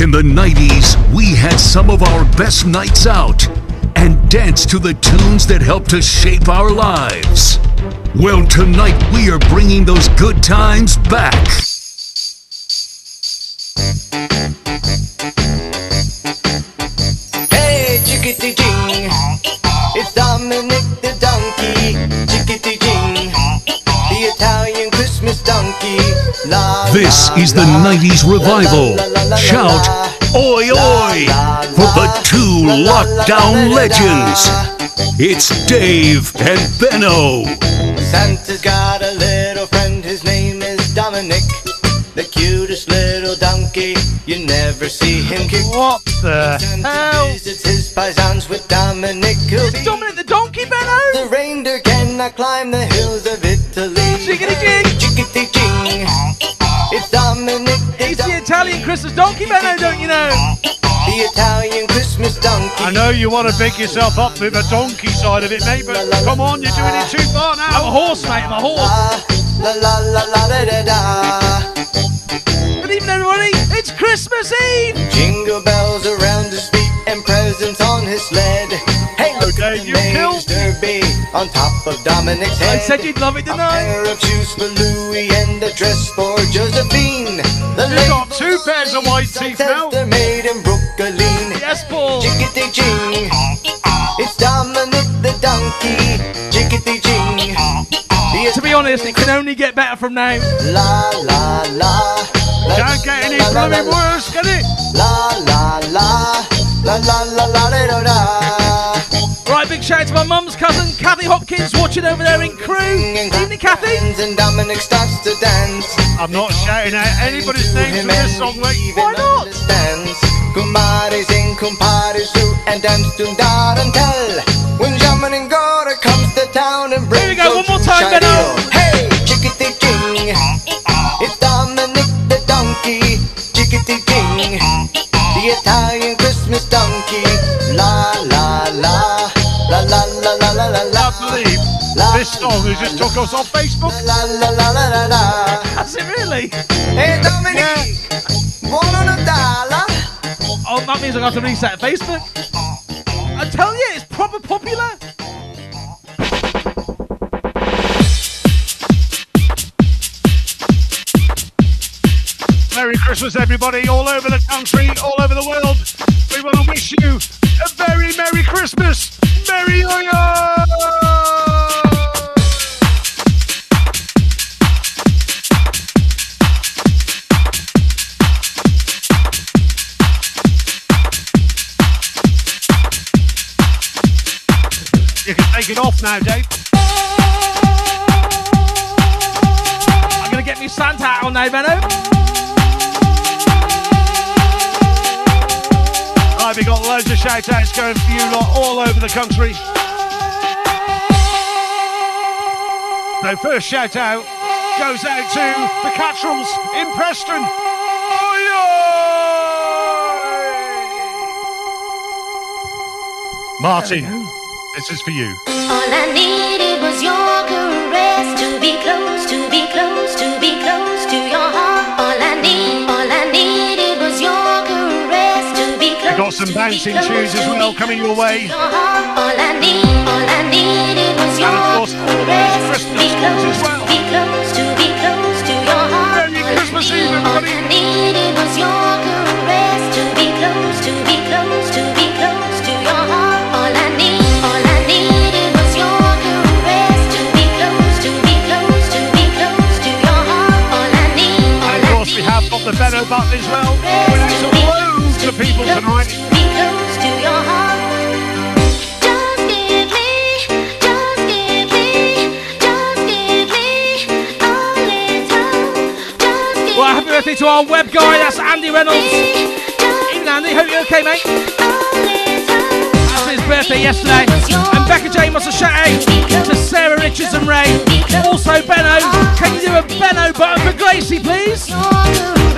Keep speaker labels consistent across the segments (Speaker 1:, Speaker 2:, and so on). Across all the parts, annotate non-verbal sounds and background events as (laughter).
Speaker 1: in the 90s, we had some of our best nights out and danced to the tunes that helped to shape our lives. Well, tonight we are bringing those good times back.
Speaker 2: Hey, chickity jing, it's Dominic the donkey. Chickity jing, the Italian Christmas donkey. La,
Speaker 1: This
Speaker 2: la,
Speaker 1: is the
Speaker 2: la,
Speaker 1: 90s
Speaker 2: la,
Speaker 1: revival. Shout,
Speaker 2: la.
Speaker 1: oi, oi, for the two lockdown legends. It's Dave and Benno.
Speaker 2: Santa's got a little friend, his name is Dominic. The cutest little donkey, you never see him kick.
Speaker 3: What the
Speaker 2: Santa
Speaker 3: hell?
Speaker 2: visits his paisans with Dominic. He'll
Speaker 3: Dominic the donkey, Benno?
Speaker 2: The reindeer cannot climb the hills of
Speaker 3: Christmas donkey, Benno, don't you know?
Speaker 2: the Italian Christmas donkey.
Speaker 4: I know you want to big yourself up with the donkey side of it, mate, but come on, you're doing it too far now.
Speaker 3: I'm a horse, mate, I'm a horse.
Speaker 2: La la la la la da da.
Speaker 3: Good evening, everybody. It's Christmas Eve.
Speaker 2: Jingle bells around on top of Dominic's head.
Speaker 3: I said you'd love it,
Speaker 2: a
Speaker 3: didn't I?
Speaker 2: pair of shoes for Louis and a dress for Josephine. The
Speaker 4: You've got two pairs of white teeth now.
Speaker 2: They're made in Brooklyn.
Speaker 3: Yes, Paul.
Speaker 2: Chickity jing. It's Dominic the donkey. Chickity jing.
Speaker 3: To be honest, it can only get better from now.
Speaker 2: La la la. la
Speaker 4: Can't get any
Speaker 2: la, la,
Speaker 4: blooming
Speaker 2: la, la,
Speaker 4: worse, can it?
Speaker 2: La la la. La la la la la da.
Speaker 3: Right, big shout out to my mum's cousin, Kathy Hopkins, watching over there in Crewe. Evening, Kathy.
Speaker 2: And Dominic starts to dance.
Speaker 4: I'm not shouting out anybody's names for this song, mate.
Speaker 3: Why not?
Speaker 2: Understands. Kumbari sing, kumpari sue, and dance to Darantel. When Jamin and Gora comes to town and brings
Speaker 3: Here we go, one more time,
Speaker 2: shiny
Speaker 3: Benno.
Speaker 2: Hey, chickity jing. It's Dominic the donkey. Chickity jing. The Italian Christmas donkey.
Speaker 4: I believe this song has just took us off Facebook.
Speaker 2: La la la la la la.
Speaker 3: That's it, really?
Speaker 2: Hey Dominic, buono Natale.
Speaker 3: Oh, that means I got to reset Facebook. I tell you, it's proper popular.
Speaker 4: Merry Christmas, everybody, all over the country, all over the world. We want to wish you a very Merry Christmas. Merry Oya! You it off now, Dave.
Speaker 3: I'm gonna get me Santa hat on now, Benno.
Speaker 4: Right, we got loads of shout outs going for you lot all over the country. So, first shout out goes out to the Catrals in Preston. Oi, oi! Martin, this is for you.
Speaker 5: All I needed was your caress to be close, to be close, to be close to your heart. All I need, all I needed was your caress to be close.
Speaker 4: We've got some bouncing
Speaker 5: close,
Speaker 4: tunes as well coming
Speaker 5: close
Speaker 4: your way.
Speaker 5: your. All I need, all I needed was your
Speaker 4: of course,
Speaker 5: caress to
Speaker 4: Christmas
Speaker 5: be
Speaker 4: songs as
Speaker 5: close,
Speaker 4: well.
Speaker 5: to be close, to be close to your heart.
Speaker 4: Merry Christmas Eve,
Speaker 5: All. I needed was your
Speaker 4: the Benno button as well. Out to loads of people tonight.
Speaker 3: Well, happy birthday to our web guy. That's Andy Reynolds. Evening, Andy. Hope you're okay, mate. That's his birthday yesterday. And Becca Jane wants a shout out to Sarah Richards and Ray. Also, Benno. Can you do a Benno button for Gracie, please?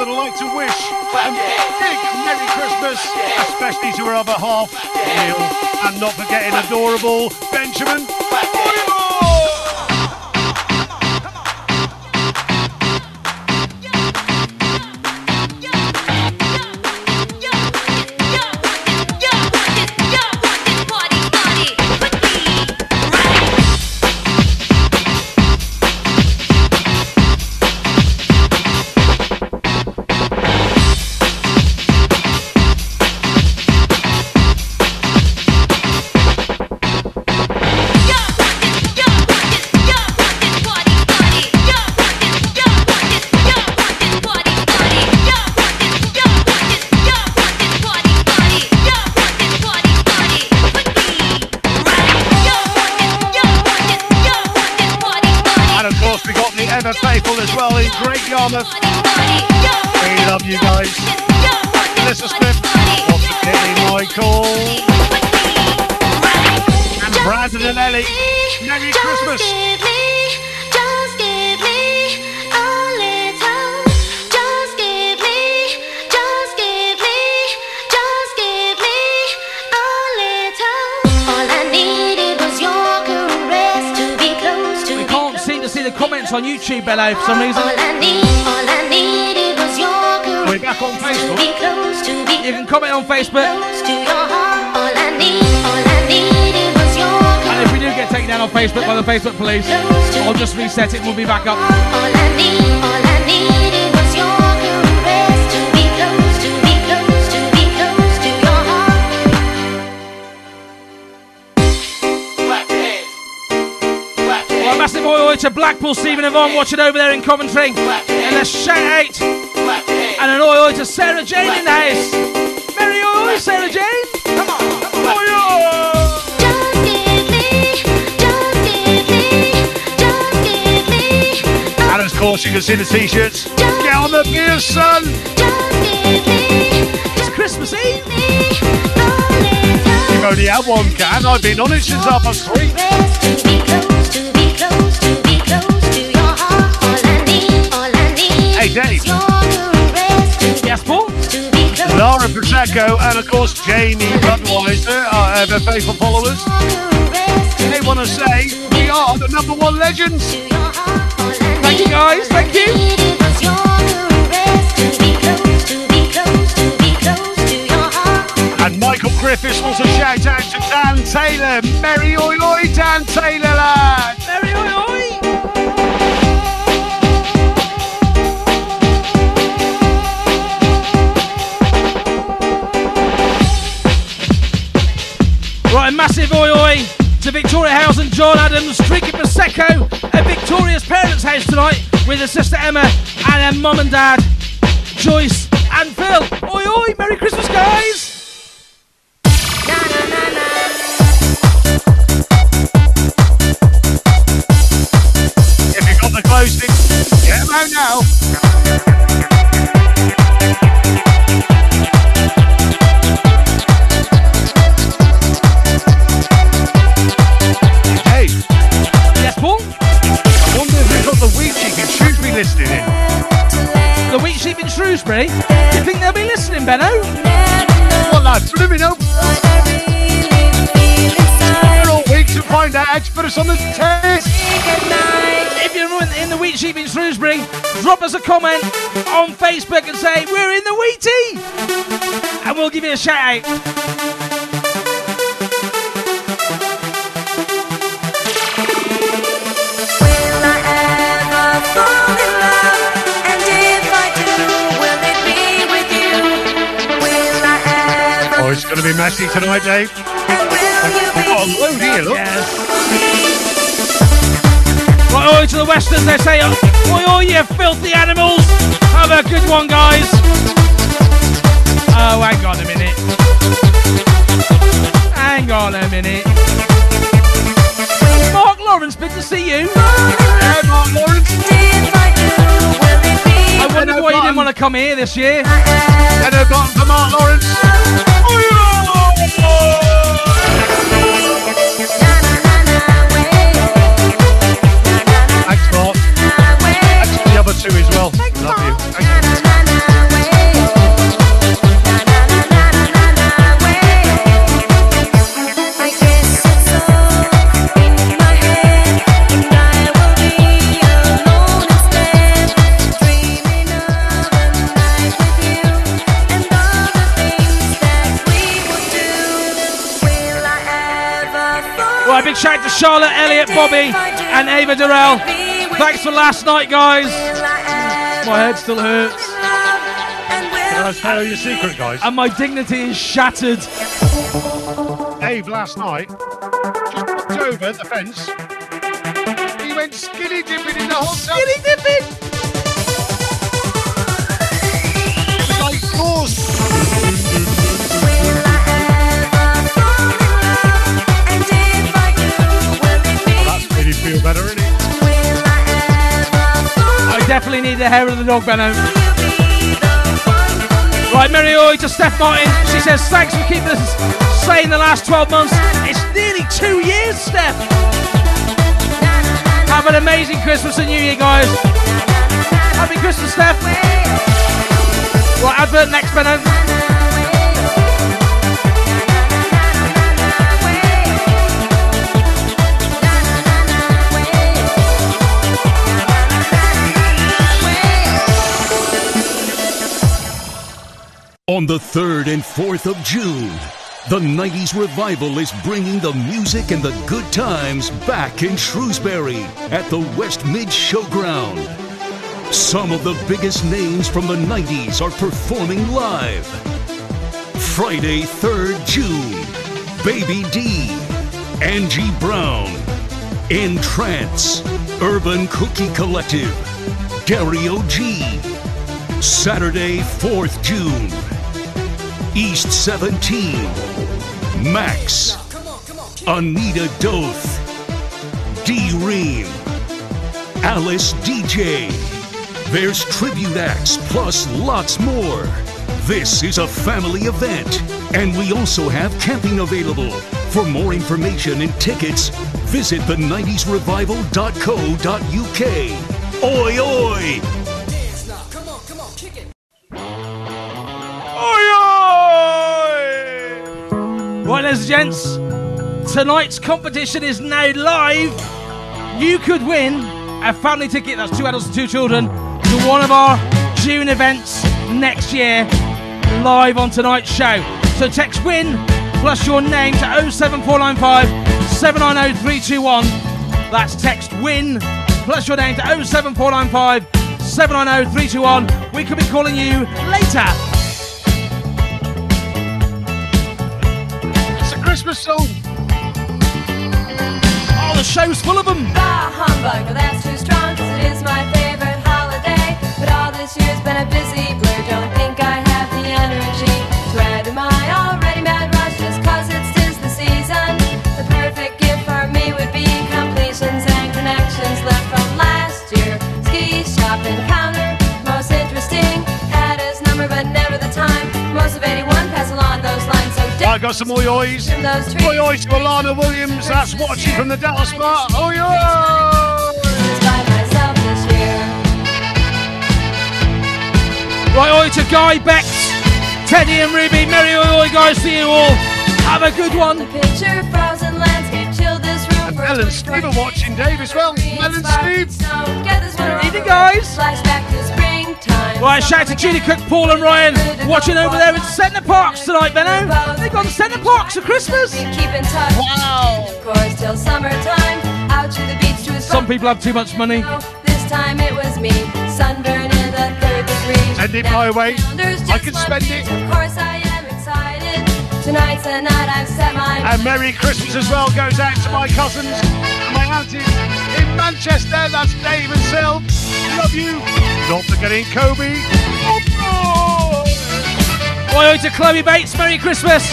Speaker 4: And I'd like to wish a big Merry Christmas, especially to her other half, Neil, and not forgetting adorable Benjamin. The
Speaker 3: comments on YouTube, Bello, for some reason.
Speaker 4: We're back on Facebook.
Speaker 3: You can comment on Facebook,
Speaker 5: to your heart, all I need, all I needed was
Speaker 3: and if we do get taken down on Facebook by the Facebook police, I'll just reset it and we'll be back up. Oi oi to Blackpool, Stephen Yvonne watching over there in Coventry. And a shout out and an oi oi to Sarah Jane in the house. Merry oi oi, Sarah Jane. Come on, oi oi.
Speaker 5: Just give me, just give me, just give me,
Speaker 4: And of course, you can see the t-shirts. Get on the gear, son.
Speaker 5: just give me,
Speaker 3: It's Christmas Eve.
Speaker 4: You've only had one can. I've been on it since half past three. Hey, Dave.
Speaker 5: is your caress to
Speaker 3: Yes, Paul.
Speaker 5: to be close.
Speaker 4: Lara Prosecco and of course Jamie Budweiser, our ever faithful followers. They want to say we are the number one legends.
Speaker 3: Thank you, guys. Thank you.
Speaker 4: And Michael Griffiths wants a shout out to Dan Taylor. Merry oi oi, Dan Taylor, lad.
Speaker 3: Merry oi oi. Right, a massive oi oi to Victoria House and John Adams drinking Prosecco at Victoria's parents' house tonight with her sister Emma and her mum and dad, Joyce and Phil. Oi oi, Merry Christmas, guys!
Speaker 4: If you've got the sticks, get them out now. Hey,
Speaker 3: Yes, Paul?
Speaker 4: I wonder if we've got the wheat chicken Shrewsbury listening in.
Speaker 3: The Wheat Sheep in Shrewsbury. Do you think they'll be listening, Benno?
Speaker 4: What lads, blooming up. We're all week to find out how to put us on the test.
Speaker 3: If you're in- in the Wheat Sheep in Shrewsbury, drop us a comment on Facebook and say, We're in the Wheatie! And we'll give you a shout out.
Speaker 4: It's going to be messy tonight, Dave. Oh, We've got load here, look.
Speaker 3: Yes. Right, oi to the Westerns, they say, oh, Oi, oi, you filthy animals! Have a good one, guys! Oh, hang on a minute. Hang on a minute. Mark Lawrence, good to see you.
Speaker 4: Hey, Mark Lawrence.
Speaker 3: I wonder why you didn't want to come here this year.
Speaker 4: And a button for Mark Lawrence.
Speaker 3: Right, shout out to Charlotte, Elliot, Bobby, and Ava Durrell. Thanks for last night, guys. My head still hurts,
Speaker 4: Can I tell you a secret, guys?
Speaker 3: and my dignity is shattered.
Speaker 4: Dave last night just looked over the fence. He went skinny dipping in the hot tub.
Speaker 3: Skinny dipping!
Speaker 4: Made him feel better, isn't it?
Speaker 3: I definitely need the hair of the dog, Benno. Right, Mary Oi to Steph Martin. She says, thanks for keeping us sane the last 12 months. It's nearly two years, Steph. Have an amazing Christmas and New Year, guys. Happy Christmas, Steph. Right, advert next, Benno.
Speaker 1: On the 3rd and 4th of June, the 90s Revival is bringing the music and the good times back in Shrewsbury at the West Mid Showground. Some of the biggest names from the 90s are performing live. Friday, 3rd June, Baby D, Angie Brown, N-Trance, Urban Cookie Collective, Gary O.G., Saturday, 4th June, East 17, Max, Anita Doth, D Ream, Alice Deejay. There's tribute acts plus lots more. This is a family event, and we also have camping available. For more information and tickets, visit the90srevival.co.uk. Oi, oi!
Speaker 3: Right, ladies and gents, tonight's competition is now live. You could win a family ticket, that's two adults and two children, to one of our June events next year, live on tonight's show. So text WIN plus your name to 07495 790 321. That's text WIN plus your name to 07495 790 321. We could be calling you later.
Speaker 4: Christmas song.
Speaker 3: Oh, the show's full of them.
Speaker 6: Humbug, that's too strong, 'cause it is my favorite holiday. But all this year's been a busy I
Speaker 4: got some oi ois.
Speaker 6: from those trees.
Speaker 4: Oi oi to Alana Williams. That's watching from the Dallas Bar. Oi oi!
Speaker 6: by myself this year.
Speaker 3: Right, oi to Guy, Bex, Teddy and Ruby. Merry oi, oi, guys, see you all. Have a good one.
Speaker 6: The picture frozen landscape chill this room
Speaker 4: And
Speaker 6: for
Speaker 4: Mel and Steve are watching Dave as well. Mel and Steve.
Speaker 6: Get
Speaker 3: Evening,
Speaker 6: over.
Speaker 3: guys.
Speaker 6: Flashback to springtime.
Speaker 3: Right, shout out to Judy Cook, Paul and Ryan, watching over there in Center Parcs tonight, Benno. They've gone to Center Parcs for Christmas.
Speaker 6: We keep in touch. Wow. Of course, till summertime. Out to the beach to his
Speaker 3: Some people have too much money.
Speaker 6: This time it was me. Sunburn in the third degree.
Speaker 4: Send it my way. I can spend it.
Speaker 6: Of course, I am excited. Tonight's the night I've set my
Speaker 4: And Merry Christmas as well goes out to my cousins my aunties in Manchester. That's Dave and Sil. Love you. Not forgetting Kobe. Oh.
Speaker 3: Oi, to Chloe Bates, Merry Christmas.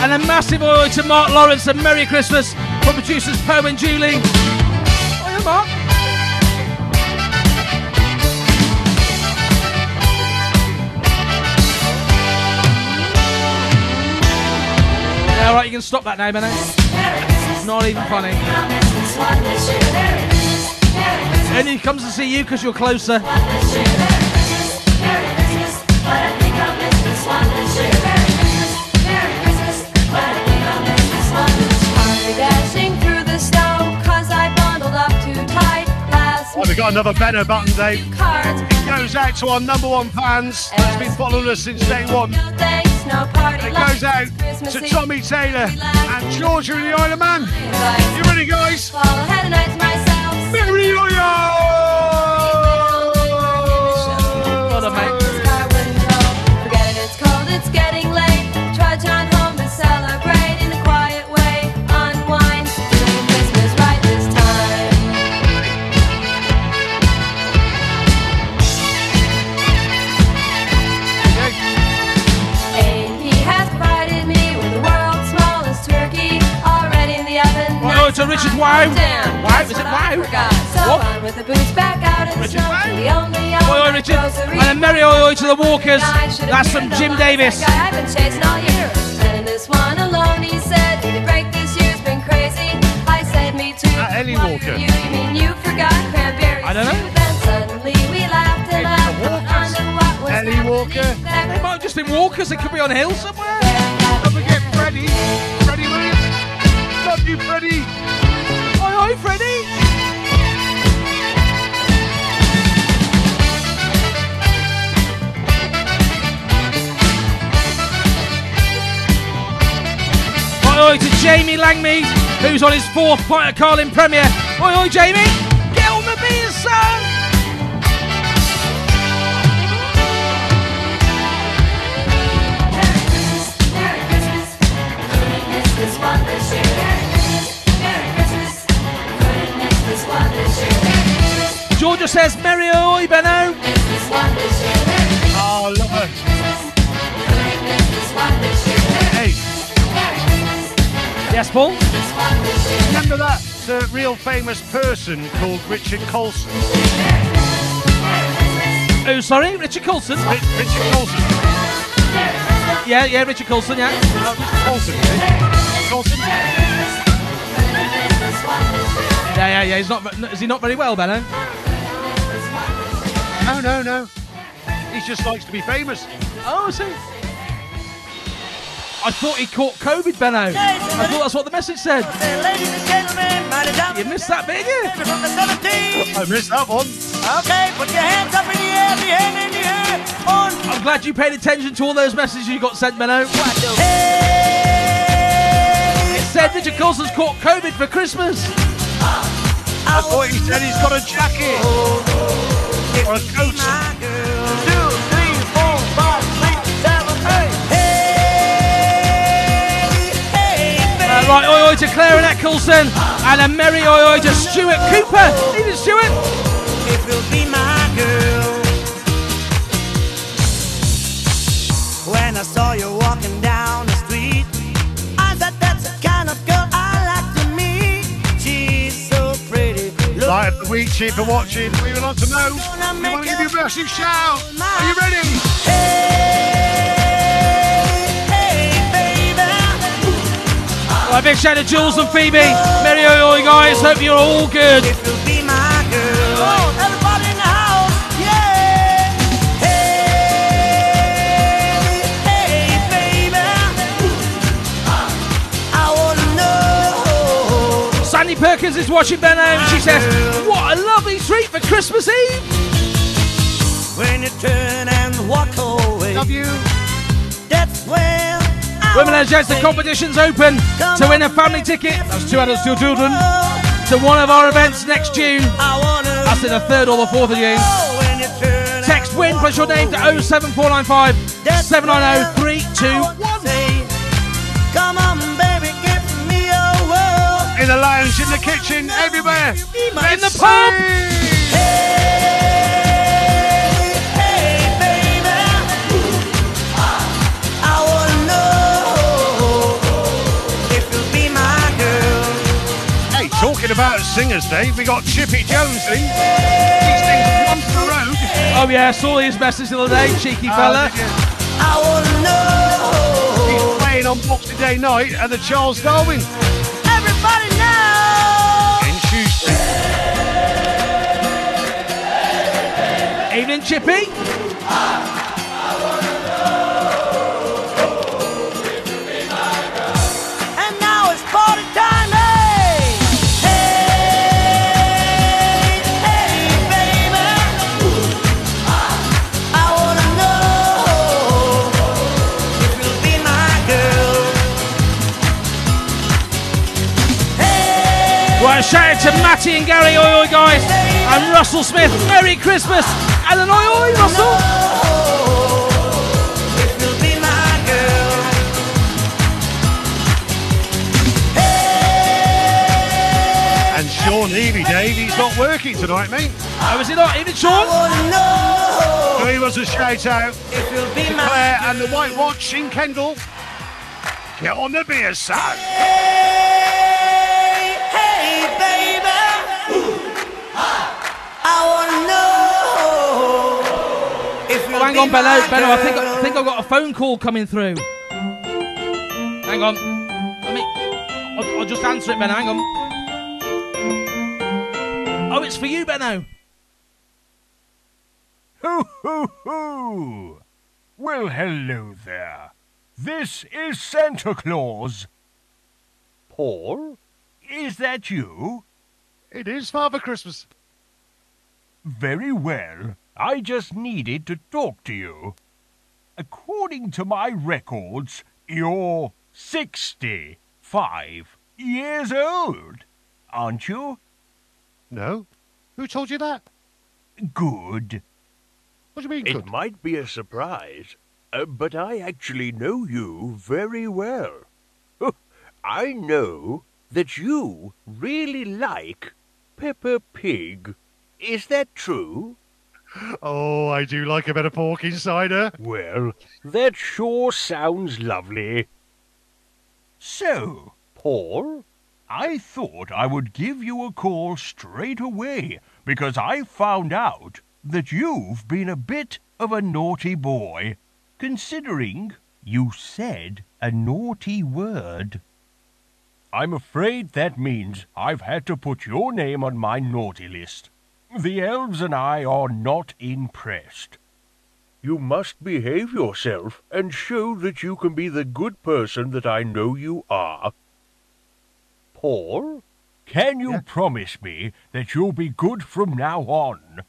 Speaker 3: And a massive oi to Mark Lawrence and Merry Christmas from producers Poe and Julie. Oi, Mark. All right, you can stop that now, Benno. It's not even funny. And he comes to see you because you're closer.
Speaker 6: Dashing through the snow, cause I bundled up too tight. Last
Speaker 4: Oh, we got another banner button, Dave.
Speaker 6: cards.
Speaker 4: Goes out to our number one fans that's been following us since day one.
Speaker 6: No thanks, no party
Speaker 4: It goes out to Tommy Taylor and Georgia in the Isle of Man. You ready, guys?
Speaker 6: Fall ahead of night to myself.
Speaker 4: Merry New
Speaker 6: with the boots back out in the
Speaker 3: Richard
Speaker 6: snow. To The only
Speaker 3: Oi, oi, Richard. And a merry oi, oi to the Walkers. That's from Jim Davis.
Speaker 6: I've been chasing all year. And in this one alone, he said, "Need a break this year's been crazy." I said, "Me too."
Speaker 4: Uh, Ellie Walker.
Speaker 6: You, you mean you forgot cranberries?
Speaker 3: I don't know.
Speaker 6: Then suddenly we laughed and laughed.
Speaker 4: the Walkers.
Speaker 6: Wondered what was
Speaker 4: Ellie Walker.
Speaker 3: They might have just been Walkers. They could be on a hill somewhere.
Speaker 4: Don't forget Freddie. Freddie Williams. Love you, Freddie.
Speaker 3: Oi, oi, Freddie. Oi, oi to Jamie Langmead, who's on his fourth pint of Carling Premier. Oi, oi, Jamie. Get on the beers, son. Georgia says, Merry oi, Benno. Yes, Paul?
Speaker 4: remember that uh, real famous person called Richard Colson?
Speaker 3: Oh, sorry, Richard Coulson.
Speaker 4: Ri- Richard Colson.
Speaker 3: Yeah, yeah, Richard Coulson, yeah.
Speaker 4: Uh, Colson. eh? Colson.
Speaker 3: Yeah, yeah, yeah. He's not. ve- Is he not very well, Benno?
Speaker 4: No, no, no. He just likes to be famous.
Speaker 3: Oh, I see. I thought he caught COVID, Benno. I thought that's what the message said.
Speaker 7: Ladies and gentlemen,
Speaker 3: You missed that bit, yeah?
Speaker 7: from the 17.
Speaker 4: I missed that one.
Speaker 7: Okay, put your hands up in the air, the hand in the air. On.
Speaker 3: I'm glad you paid attention to all those messages you got sent, Benno.
Speaker 7: Hey,
Speaker 3: It said Richard Coulson's caught COVID for Christmas.
Speaker 4: I thought he said he's got a jacket
Speaker 3: oh,
Speaker 7: baby.
Speaker 3: right, oi oi to Clarinet Coulson and a merry oi oi to Stuart Cooper. Even Stuart.
Speaker 7: If you'll be my girl. When I saw you walking down the street, I said that's the kind of girl I like to meet. She's so pretty. Look
Speaker 4: Light of the week, cheap for watching. We would like to know. We want to give you a massive shout. Are you ready?
Speaker 7: Hey, hey,
Speaker 3: Right, big shout to Jules and Phoebe. Merry oi oi, guys. Hope you're all good.
Speaker 7: If you'll be my girl. Come on, everybody in the house. Yeah. Hey, hey, baby. I wanna know.
Speaker 3: Sandy Perkins is watching Benno and she says, What a lovely treat for Christmas Eve.
Speaker 7: When you turn and walk away.
Speaker 4: Love you.
Speaker 7: That's when.
Speaker 3: Women and gents, the competition's open to win a family ticket. That's two adults, two children. To one of our events next June. That's in the 3rd or the 4th of June.
Speaker 7: know when you turn
Speaker 3: Text win plus your name to 07495
Speaker 7: That's
Speaker 3: 790
Speaker 7: when I wanna say, Come on, baby, give me a whirl.
Speaker 4: In the lounge, in the kitchen, everywhere.
Speaker 3: In the pub.
Speaker 4: Talking about singers, Dave, we got Chippy Jones in. He sings One for the Road.
Speaker 3: Oh, yeah, I saw his message the other day, cheeky oh,
Speaker 4: fella.
Speaker 7: I wanna know.
Speaker 4: He's playing on Boxing Day night at the Charles Darwin
Speaker 7: Everybody now.
Speaker 4: in Shrewsbury.
Speaker 3: Evening, Chippy. Right, shout out to Matty and Gary Oi Oi guys and Russell Smith. Merry Christmas and an Oi Oi Russell.
Speaker 7: if you'll be my girl.
Speaker 4: And Sean Levy, Dave, he's not working tonight, mate.
Speaker 3: Oh, is it not? Evening, Sean.
Speaker 7: Oh, Wanna know
Speaker 4: So he was a shout out
Speaker 7: if you'll be
Speaker 4: to
Speaker 7: my
Speaker 4: Claire and the White Watch in Kendal. Get on the beer, son.
Speaker 3: Oh, hang on, Benno.
Speaker 7: my
Speaker 3: Benno, I think I think I've got a phone call coming through. Hang on. Let me. I'll, I'll just answer it, Benno. Hang on. Oh, it's for you, Benno.
Speaker 8: Hoo hoo hoo! Well, hello there. This is Santa Claus. Paul, is that you?
Speaker 4: It is Father Christmas.
Speaker 8: Very well. I just needed to talk to you. According to my records, you're 65 years old, aren't you?
Speaker 4: No? Who told you that?
Speaker 8: Good.
Speaker 4: What do you mean,
Speaker 9: It might be a surprise, uh, but I actually know you very well. I know that you really like Peppa Pig. Is that true?
Speaker 4: Oh, I do like a bit of pork insider.
Speaker 9: Well, that sure sounds lovely.
Speaker 8: So, Paul, I thought I would give you a call straight away because I found out that you've been a bit of a naughty boy, considering you said a naughty word. I'm afraid that means I've had to put your name on my naughty list. The elves and I are not impressed.
Speaker 9: You must behave yourself and show that you can be the good person that I know you are.
Speaker 8: Paul, can you promise me that you'll be good from now on?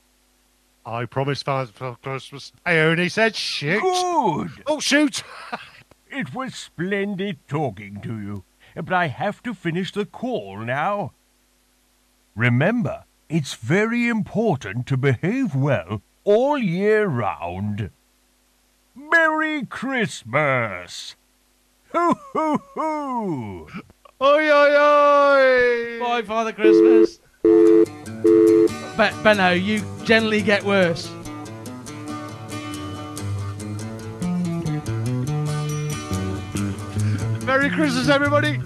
Speaker 4: I promised Father Christmas. I only said shoot.
Speaker 8: Good!
Speaker 4: Oh, shoot!
Speaker 8: It was splendid talking to you, but I have to finish the call now. Remember, it's very important to behave well all year round. Merry Christmas! Hoo hoo hoo!
Speaker 4: Oi, oi, oi!
Speaker 3: Bye, Father Christmas. Be- Benno, you generally get worse.
Speaker 4: Merry Christmas, everybody.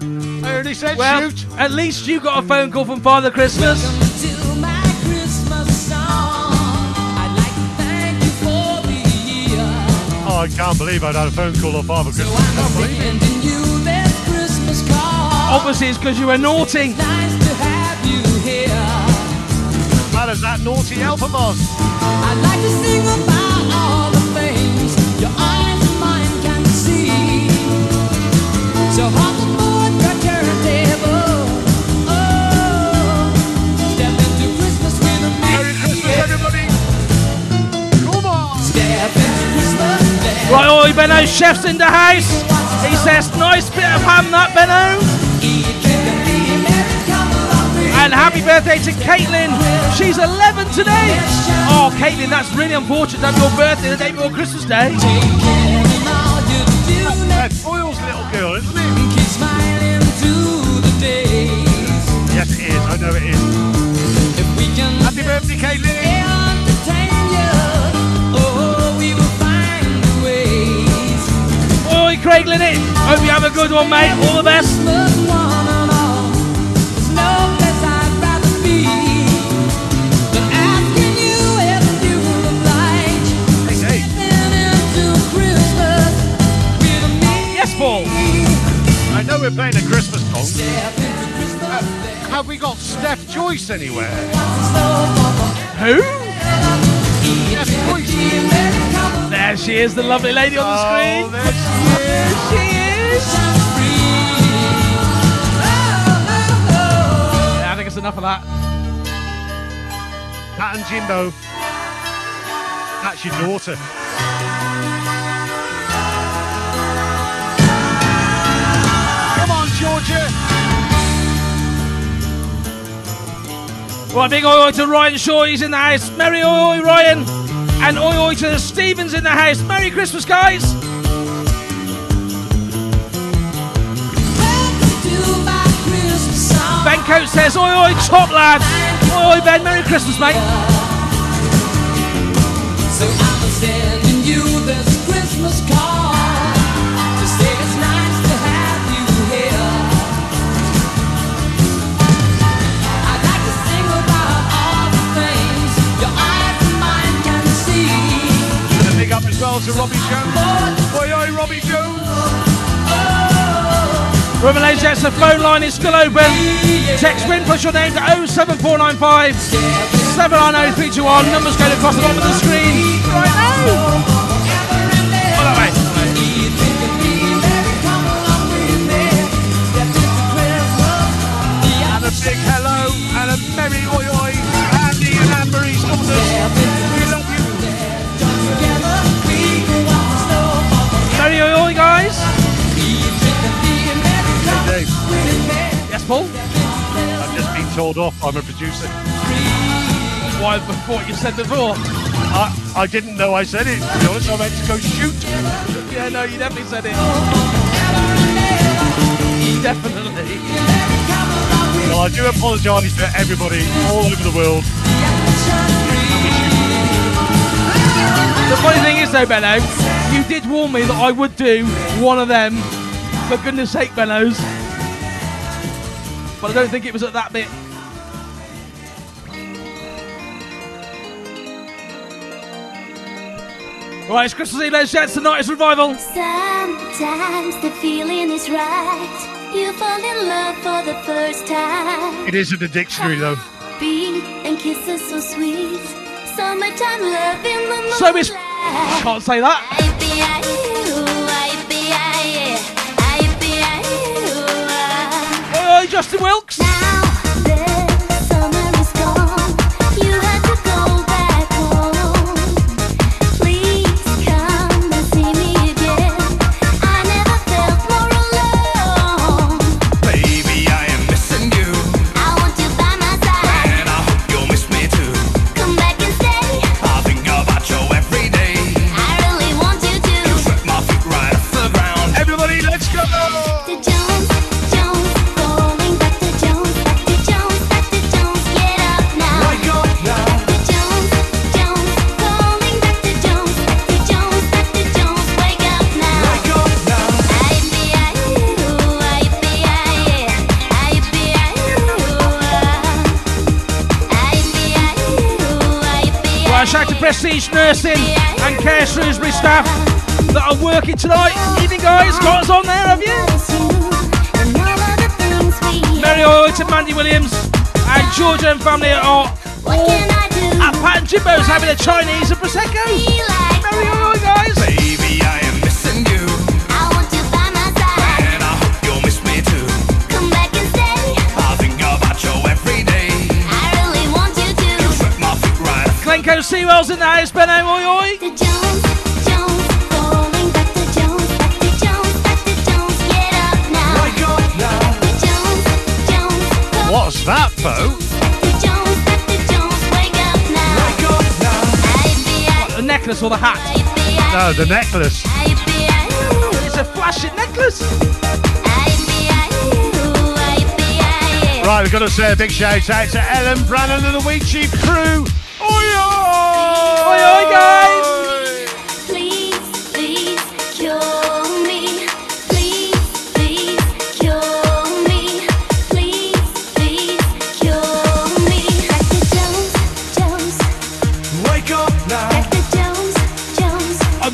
Speaker 4: I only said
Speaker 3: Well,
Speaker 4: shoot.
Speaker 3: at least you got a phone call from Father Christmas.
Speaker 4: Oh, I can't believe I'd had a phone call off Father
Speaker 10: So
Speaker 4: Christmas.
Speaker 10: I'm
Speaker 4: Can't believe it.
Speaker 10: sending you this Christmas card.
Speaker 3: Obviously, it's because you were naughty.
Speaker 10: Nice to have you here.
Speaker 4: That is that naughty Alpha Boss.
Speaker 10: I'd like to sing about Christmas. There.
Speaker 3: Right, oi, Benno, chef's in the house. He says, nice bit of ham, that, Benno.
Speaker 10: And be merry. Come along with
Speaker 3: And happy birthday to Caitlin. She's 11 today. Oh, Caitlin, that's really unfortunate to have your birthday the day before Christmas Day.
Speaker 10: Taking all you do now.
Speaker 4: That's Boyle's little girl, isn't it?
Speaker 10: Smiling through the days.
Speaker 4: Yes, it is. I know it is.
Speaker 10: If we can
Speaker 4: Happy birthday, Caitlin.
Speaker 3: Craig Linnett. Hope you have a good one, mate. All the best. Yes, Paul.
Speaker 4: I know we're playing a Christmas song.
Speaker 10: Christmas.
Speaker 4: Have we got Steph Joyce anywhere?
Speaker 3: Who? There she is, the lovely lady on the
Speaker 4: Oh,
Speaker 3: screen.
Speaker 4: there she is.
Speaker 3: Yeah, I think it's enough of that.
Speaker 4: Pat and Jimbo. That's your daughter. Come on, Georgia.
Speaker 3: Right, big oi oi to Ryan Shaw, he's in the house. Merry oi oi, Ryan. And oi oi to the Stevens in the house. Merry Christmas, guys. Ben Coates says, oi oi, top lad. Oi oi, Ben, Merry Christmas, mate.
Speaker 10: So
Speaker 4: well to Robbie Jones. Oi, oi, Robbie Jones.
Speaker 3: Ladies and the phone line is still open. Text win, push your name to 07495 790321. Numbers going across the bottom of the screen right now.
Speaker 4: Big hello and a merry oi oi. Andy and Anne-Marie's daughters. Told off. I'm a producer.
Speaker 3: Why, what you said before?
Speaker 4: I, I didn't know I said it. To be honest, I meant to go shoot.
Speaker 3: Yeah, no, you definitely said it. Definitely.
Speaker 4: Well, I do apologise to everybody all over the world.
Speaker 3: The funny thing is, though, Benno, you did warn me that I would do one of them. For goodness sake, Benno's. But I don't think it was at that bit. Right, it's Christmas Eve, ladies and gents. Tonight is revival.
Speaker 5: Sometimes the feeling is right. You fall in love for the first time.
Speaker 4: It is in the dictionary, though.
Speaker 5: Beat and kisses so sweet. Summertime love in the moonlight.
Speaker 3: So it's. I can't say that. Oi, oi, Justin Wilkes.
Speaker 5: Now
Speaker 3: Prestige Nursing and Care Shrewsbury staff that are working tonight. Evening, guys. Got us on there, have you? Merry oi to Mandy Williams and Georgia and family are all at Pat and Jimbo's having a Chinese and Prosecco. Merry oi, oi, guys.
Speaker 5: Back to Jones, back to Jones.
Speaker 11: Wake up now.
Speaker 5: Wake up now.
Speaker 3: The necklace or the hat?
Speaker 4: No, the necklace.
Speaker 3: It's a flashing necklace.
Speaker 4: Right, we've got to say a big shout out to Ellen Brannan and the Wheat Sheep crew.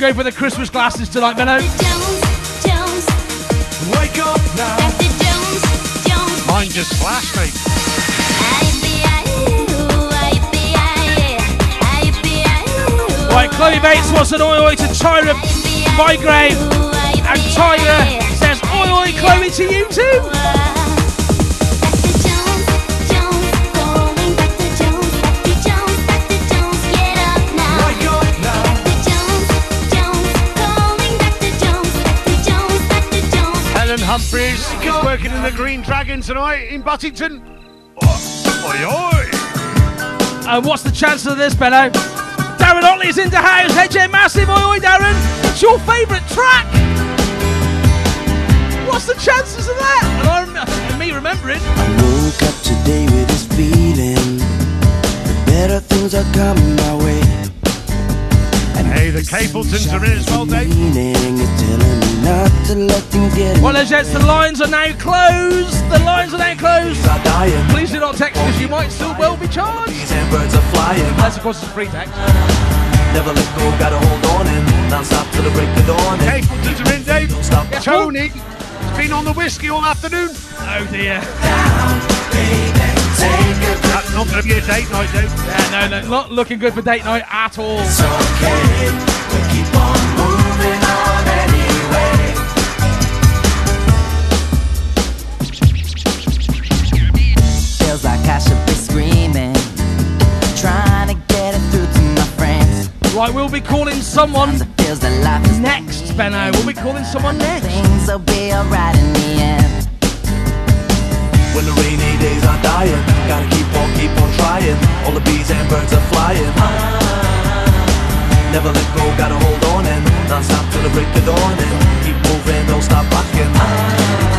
Speaker 5: Jones.
Speaker 3: For the Christmas glasses tonight, Benno.
Speaker 5: Jones, Jones.
Speaker 11: Wake up now.
Speaker 5: Back Jones, Jones.
Speaker 4: Mine just flashed, mate.
Speaker 3: Right, Chloe Bates wants an oi oi to Tyra Bygrave. And Tyra says oi oi Chloe to you too.
Speaker 4: In the Green Dragon tonight in Buttington. Oi, oi.
Speaker 3: And what's the chances of this, Benno? Darren Otley's in the house. HM Massive, oi oi Darren. It's your favourite track. What's the chances of that? And, I rem- and me remembering.
Speaker 7: I Woke up today with this feeling that better things are coming my way.
Speaker 4: Hey, the Capletons are in as well, Dave.
Speaker 7: Meaning is telling me not let things get
Speaker 3: Well, as yet, the lines are now closed. The lines are now closed. Please do not text because you might still well be charged.
Speaker 11: and birds are flying.
Speaker 3: Unless, of course, it's free text.
Speaker 11: Never let go, gotta hold on and non-stop till the break of dawn.
Speaker 4: Capletons are in, Dave.
Speaker 11: don't stop.
Speaker 4: Tony has been on the whiskey all afternoon.
Speaker 3: Oh dear.
Speaker 4: That's not going to be a date night, dude.
Speaker 3: Yeah, no, no, not looking good for date night at all. It's okay. We keep on moving on anyway.
Speaker 12: Feels like I should be screaming, trying to get it through to my friends.
Speaker 3: Right, we'll be calling someone
Speaker 12: Feels that
Speaker 3: next, Benno. We'll be calling someone next.
Speaker 12: things will be alright in the end.
Speaker 11: When the rainy days are dying, gotta keep on, keep on trying. All the bees and birds are flying. Never let go, gotta hold on and non-stop till the break of dawn and keep moving, don't stop rocking.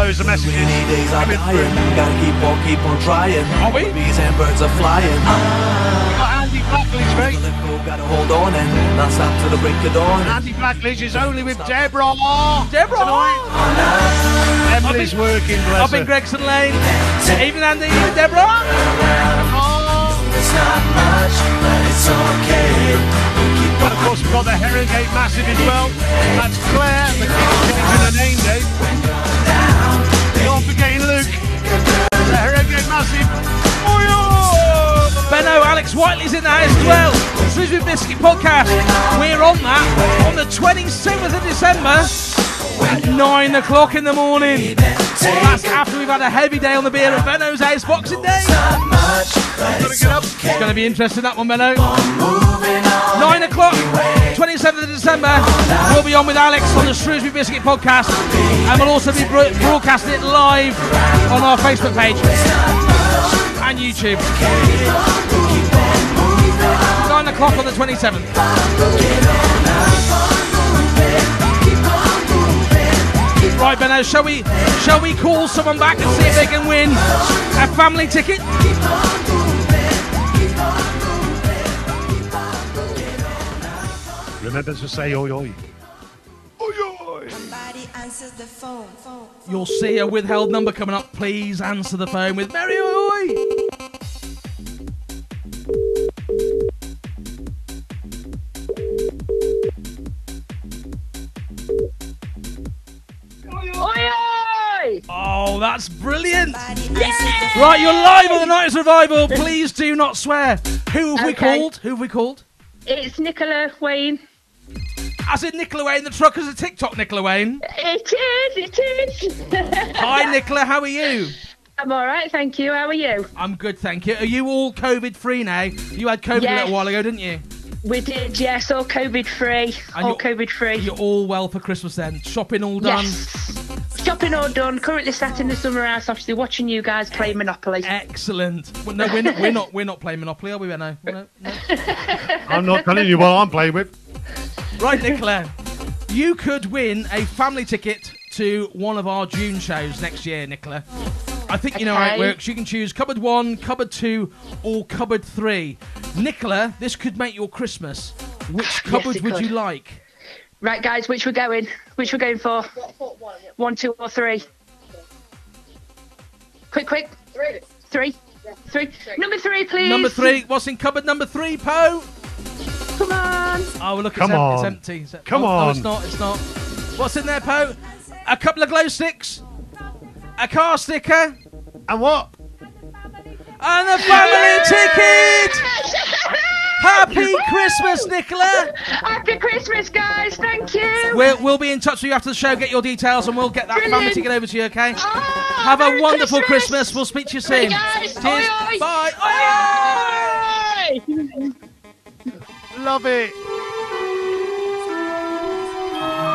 Speaker 4: Loads of messages.
Speaker 11: Rainy days are
Speaker 4: coming
Speaker 11: dying,
Speaker 4: through.
Speaker 11: gotta keep on, keep on trying.
Speaker 3: Are we?
Speaker 11: Bees and birds are flying.
Speaker 4: Ah. We've Andy Blackledge, mate.
Speaker 11: Gotta hold on and non-stop till the break of dawn.
Speaker 4: Andy Blackledge is only with Deborah.
Speaker 3: Deborah!
Speaker 4: Tonight. Emily's working, bless
Speaker 3: Up in
Speaker 4: her.
Speaker 3: Gregson Lane. Evening, Andy. Evening, Deborah.
Speaker 11: It's not much, but it's okay.
Speaker 4: And of course, we've got the Herringate Massive as well. That's Claire, the keeps changing her name, Dave.
Speaker 3: Benno, Alex Whiteley's in the house as well. Shrewsbury Biscuit Podcast. We're on that on the 27th of December at 9 o'clock in the morning. That's after we've had a heavy day on the beer at Benno's house Boxing Day. It's going to be interesting, that one, Benno. 9 o'clock, 27th of December. We'll be on with Alex on the Shrewsbury Biscuit Podcast. And we'll also be broadcasting it live on our Facebook page and YouTube. 9 o'clock on the 27th. Right, Benno, shall we shall we call someone back and see if they can win a family ticket?
Speaker 4: Remember to say oi, oi.
Speaker 3: You'll see a withheld number coming up. Please answer the phone with Mary Oi Oi. Oh, that's brilliant! Right, you're live on the 90s Revival. Please do not swear. Who have we
Speaker 13: Okay.
Speaker 3: called? Who have we called?
Speaker 13: It's Nicola Wayne.
Speaker 3: As in Nicola Wayne, the truck as a TikTok Nicola Wayne.
Speaker 13: It is, it is. (laughs)
Speaker 3: Hi, Nicola, how are you?
Speaker 13: I'm all right, thank you. How are you?
Speaker 3: I'm good, thank you. Are you all COVID free now? You had COVID a
Speaker 13: Yes.
Speaker 3: little while ago, didn't you?
Speaker 13: We did, yes, all COVID free.
Speaker 3: And
Speaker 13: all
Speaker 3: you're-
Speaker 13: COVID free.
Speaker 3: You're all well for Christmas then. Shopping all done.
Speaker 13: Yes. Shopping all done. Currently sat in the summer house, obviously watching you guys play Monopoly.
Speaker 3: Excellent. Well, no, we're not. We're not. We're not playing Monopoly, are we? No. no, no. (laughs)
Speaker 4: I'm not telling you what I'm playing with.
Speaker 3: Right, Nicola. You could win a family ticket to one of our June shows next year, Nicola. I think you know how it works. You can choose cupboard one, cupboard two, or cupboard three. Nicola, this could make your Christmas. Which cupboard
Speaker 13: it
Speaker 3: would
Speaker 13: could.
Speaker 3: you like?
Speaker 13: Right, guys, which we're going? Which we're going for? One, two, or three? Quick, quick. Three. Three. Three. Number three, please.
Speaker 5: Number three. What's in cupboard number three, Poe?
Speaker 13: Come on.
Speaker 5: Oh, look,
Speaker 4: Come
Speaker 5: it's, em- it's
Speaker 4: on.
Speaker 5: empty. It's-
Speaker 4: Come
Speaker 5: oh, No,
Speaker 4: on.
Speaker 5: it's not. It's not. What's in there, Poe? A couple of glow sticks, a car sticker,
Speaker 4: And what?
Speaker 5: and a family ticket. (laughs) Happy Christmas, Nicola.
Speaker 13: Happy Christmas, guys. Thank you.
Speaker 5: We'll, we'll be in touch with you after the show. Get your details, and we'll get that family
Speaker 13: Brilliant.
Speaker 5: ticket over to you. Okay.
Speaker 13: Ah,
Speaker 5: Have a wonderful
Speaker 13: Christmas.
Speaker 5: Christmas. We'll speak to you
Speaker 13: Bye,
Speaker 5: soon.
Speaker 13: guys.
Speaker 5: Cheers.
Speaker 13: Oi, oi.
Speaker 5: Bye.
Speaker 4: Love it.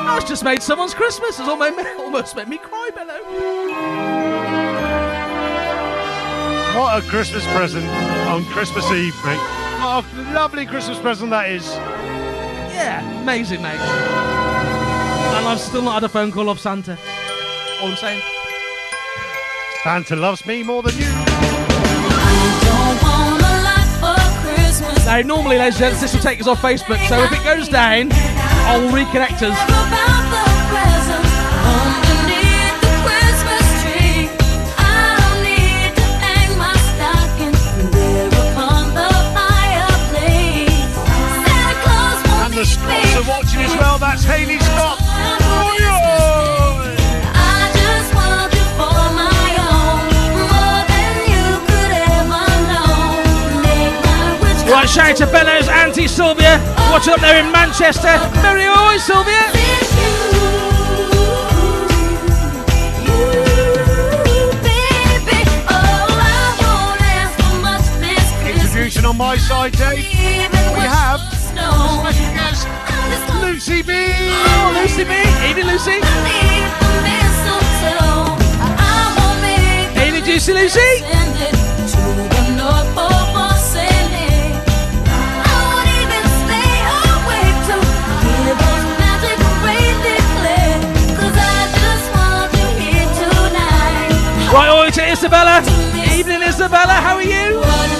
Speaker 5: That's just made someone's Christmas. It's almost (laughs) almost made me cry, Benno.
Speaker 4: What a Christmas present on Christmas Eve, mate. What a lovely Christmas present that is.
Speaker 5: Yeah, amazing, mate. And I've still not had a phone call off Santa. All I'm saying.
Speaker 4: Santa loves me more than you.
Speaker 5: Now, normally, ladies and gents, this will take us off Facebook, so if it goes down, I'll reconnect us.
Speaker 4: Scots are watching as well. That's Haley Scott. Right,
Speaker 5: shout out to Benno's, Auntie Sylvia, watching up there in Manchester. Merry oi, Sylvia.
Speaker 4: On my side, Dave. We have Lucy B.
Speaker 5: Oh, Lucy B. Evening, Lucy. Evening, Juicy Lucy. Right, oi to Isabella. Evening, Isabella. How are you?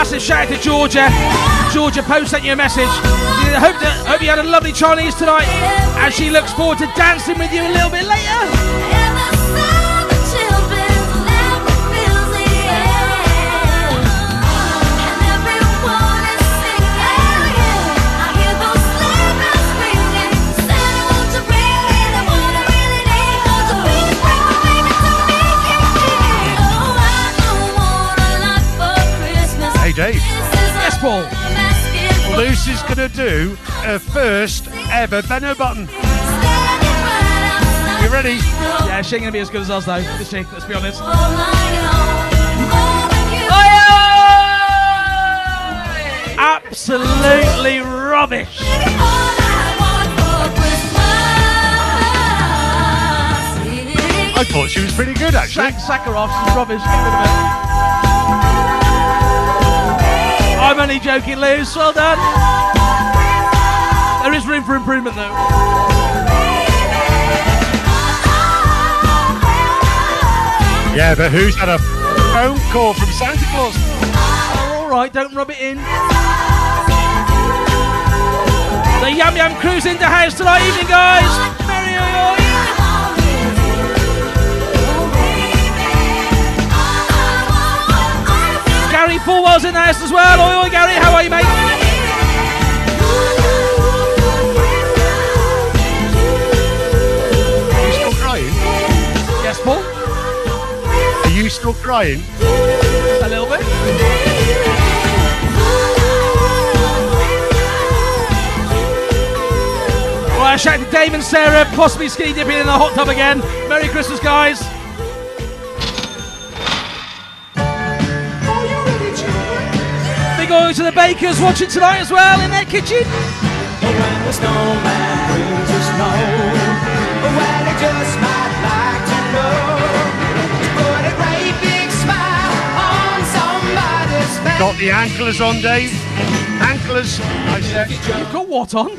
Speaker 5: Massive shout out to Georgia. Georgia Post sent you a message. Hope, that, hope you had a lovely Chinese tonight, and she looks forward to dancing with you a little bit later. Paul.
Speaker 4: Lucy's going to do her first ever Benno button. You ready?
Speaker 5: Yeah, she ain't gonna be as good as us though, is she? Let's be honest. Absolutely rubbish.
Speaker 4: I thought she was pretty good, actually.
Speaker 5: Sack, Sakarov's rubbish. I'm only joking, Luz. Well done. There is room for improvement though.
Speaker 4: Yeah, but who's had a phone call from Santa Claus?
Speaker 5: Oh, all right, don't rub it in. The Yam Yam Crew's in the house tonight evening, guys. Merry Gary in the house as well. Oi oi, Gary, how are you, mate?
Speaker 4: Are you still crying?
Speaker 5: Yes, Paul.
Speaker 4: Are you still crying?
Speaker 5: A little bit. Right, shout out to Dave and Sarah, possibly skinny dipping in the hot tub again. Merry Christmas, guys. Big to the bakers watching tonight as well in their kitchen.
Speaker 10: When the snowman brings the snow, well, he just might like to know. Put a great big smile on somebody's face.
Speaker 4: Got the anklers on, Dave. Anklers, I said.
Speaker 5: You've got what on?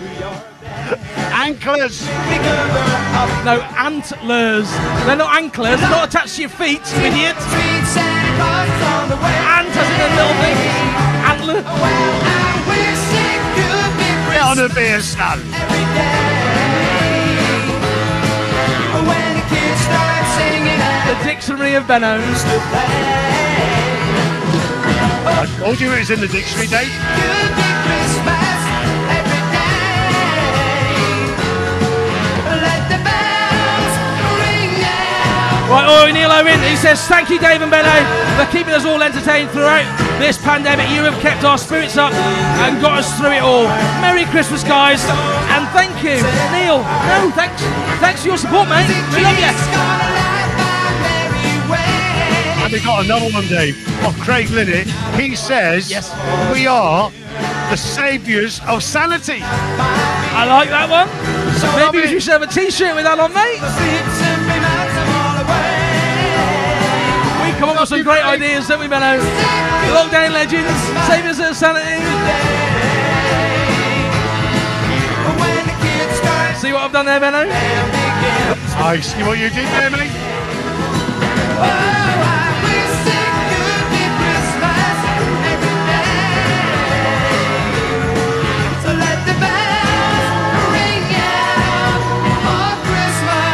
Speaker 4: Anklers.
Speaker 5: No, antlers. They're not anklers. They're not attached to your feet, you idiot. Ant as in a little thing. Antler.
Speaker 4: Yeah, Gonna be a son.
Speaker 5: When the kids start singing
Speaker 3: The dictionary of Benno.
Speaker 4: I told you it was in the dictionary, Dave.
Speaker 5: Christmas every day. Let the bells ring out.
Speaker 3: Right, Oi Neil Owen, he says, Thank you, Dave and Benno, for keeping us all entertained throughout this pandemic. You have kept our spirits up and got us through it all. Merry Christmas, guys, and thank you, Neil. No, thanks. Thanks for your support, mate. We love you.
Speaker 4: And we got another one, Dave, of Craig Linnett. He says,
Speaker 3: Yes.
Speaker 4: we are the saviours of sanity.
Speaker 3: I like that one. Maybe we should have a t-shirt with that on, mate. Come up with some great ideas, don't we, Benno? Lockdown legends, save us of sanity. See what I've done there, Benno?
Speaker 4: I see what you did there, mate. So let the bells ring out Christmas!